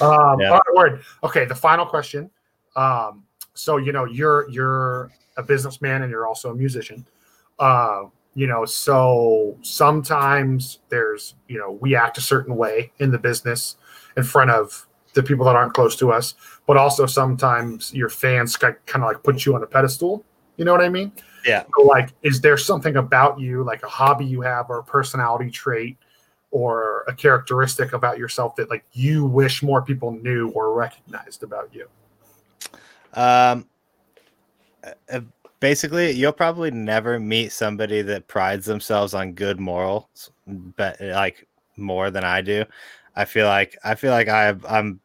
um, yeah. All right, word. Okay, the final question. Um, so you know you're you're a businessman and you're also a musician. Uh, you know, so sometimes there's, you know, we act a certain way in the business in front of the people that aren't close to us, but also sometimes your fans kind of like put you on a pedestal. You know what I mean? Yeah. So like, is there something about you, like a hobby you have, or a personality trait, or a characteristic about yourself that like you wish more people knew or recognized about you? Um, basically, you'll probably never meet somebody that prides themselves on good morals, but like more than I do. I feel like I feel like I I'm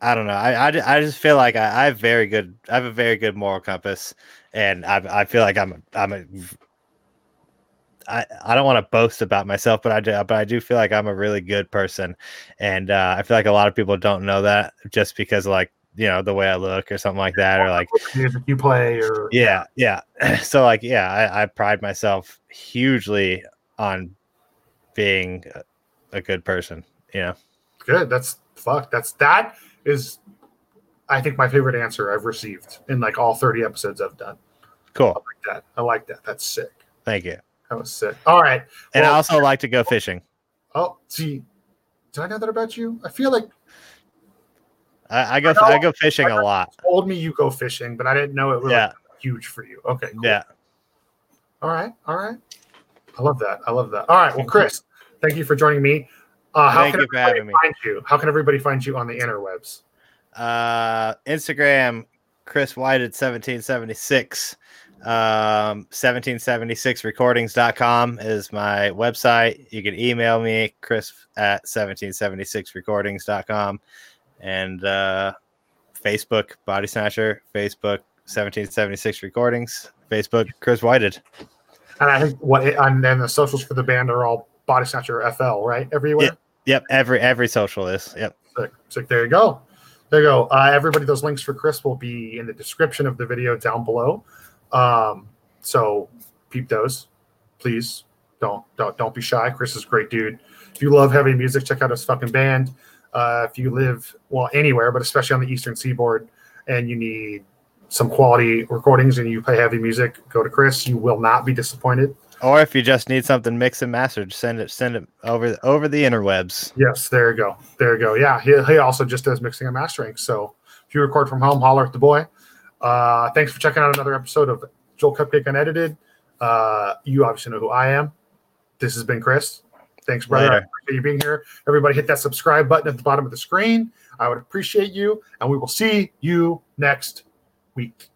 I don't know. I, I, I just feel like I, I have very good. I have a very good moral compass, and I I feel like I'm I'm a. I, I don't want to boast about myself, but I do. But I do feel like I'm a really good person, and uh, I feel like a lot of people don't know that just because like you know the way I look or something like that, or like music you play, or yeah, yeah. [clears throat] So like yeah, I, I pride myself hugely on being a good person. You know, good. That's fuck. That's that is I think my favorite answer I've received in like all 30 episodes I've done. Cool. I like that. I like that. That's sick. Thank you. That was sick. All right. And well, I also like to go fishing. Oh, see, did I know that about you? I feel like I, I go I, I, go fishing a lot. Told me you go fishing, but I didn't know it was yeah. like huge for you. Okay. Cool. Yeah. All right. All right. I love that. I love that. All right. Well, Chris, thank you for joining me. Uh, how Thank can everybody find you? How can everybody find you on the interwebs? Uh, Instagram, Chris White at 1776. Um, 1776recordings.com is my website. You can email me, Chris at 1776recordings.com. And uh, Facebook, Bodysnatcher, Facebook, 1776 Recordings, Facebook, Chris Whited. And I think what, and then the socials for the band are all Bodysnatcher FL, right? Everywhere. Yeah. Yep, every every social is. Yep. Sick. Sick. There you go. There you go. Uh, everybody, those links for Chris will be in the description of the video down below. Um, so peep those, please. Don't don't don't be shy. Chris is a great dude. If you love heavy music, check out his fucking band. Uh, if you live well anywhere, but especially on the Eastern Seaboard, and you need some quality recordings and you play heavy music, go to Chris. You will not be disappointed. Or if you just need something mixed and mastered, send it send it over over the interwebs. Yes, there you go. There you go. Yeah, he, he also just does mixing and mastering. So if you record from home, holler at the boy. Uh, thanks for checking out another episode of Joel Cupcake Unedited. Uh, you obviously know who I am. This has been Chris. Thanks, brother. Later. I appreciate you being here. Everybody hit that subscribe button at the bottom of the screen. I would appreciate you, and we will see you next week.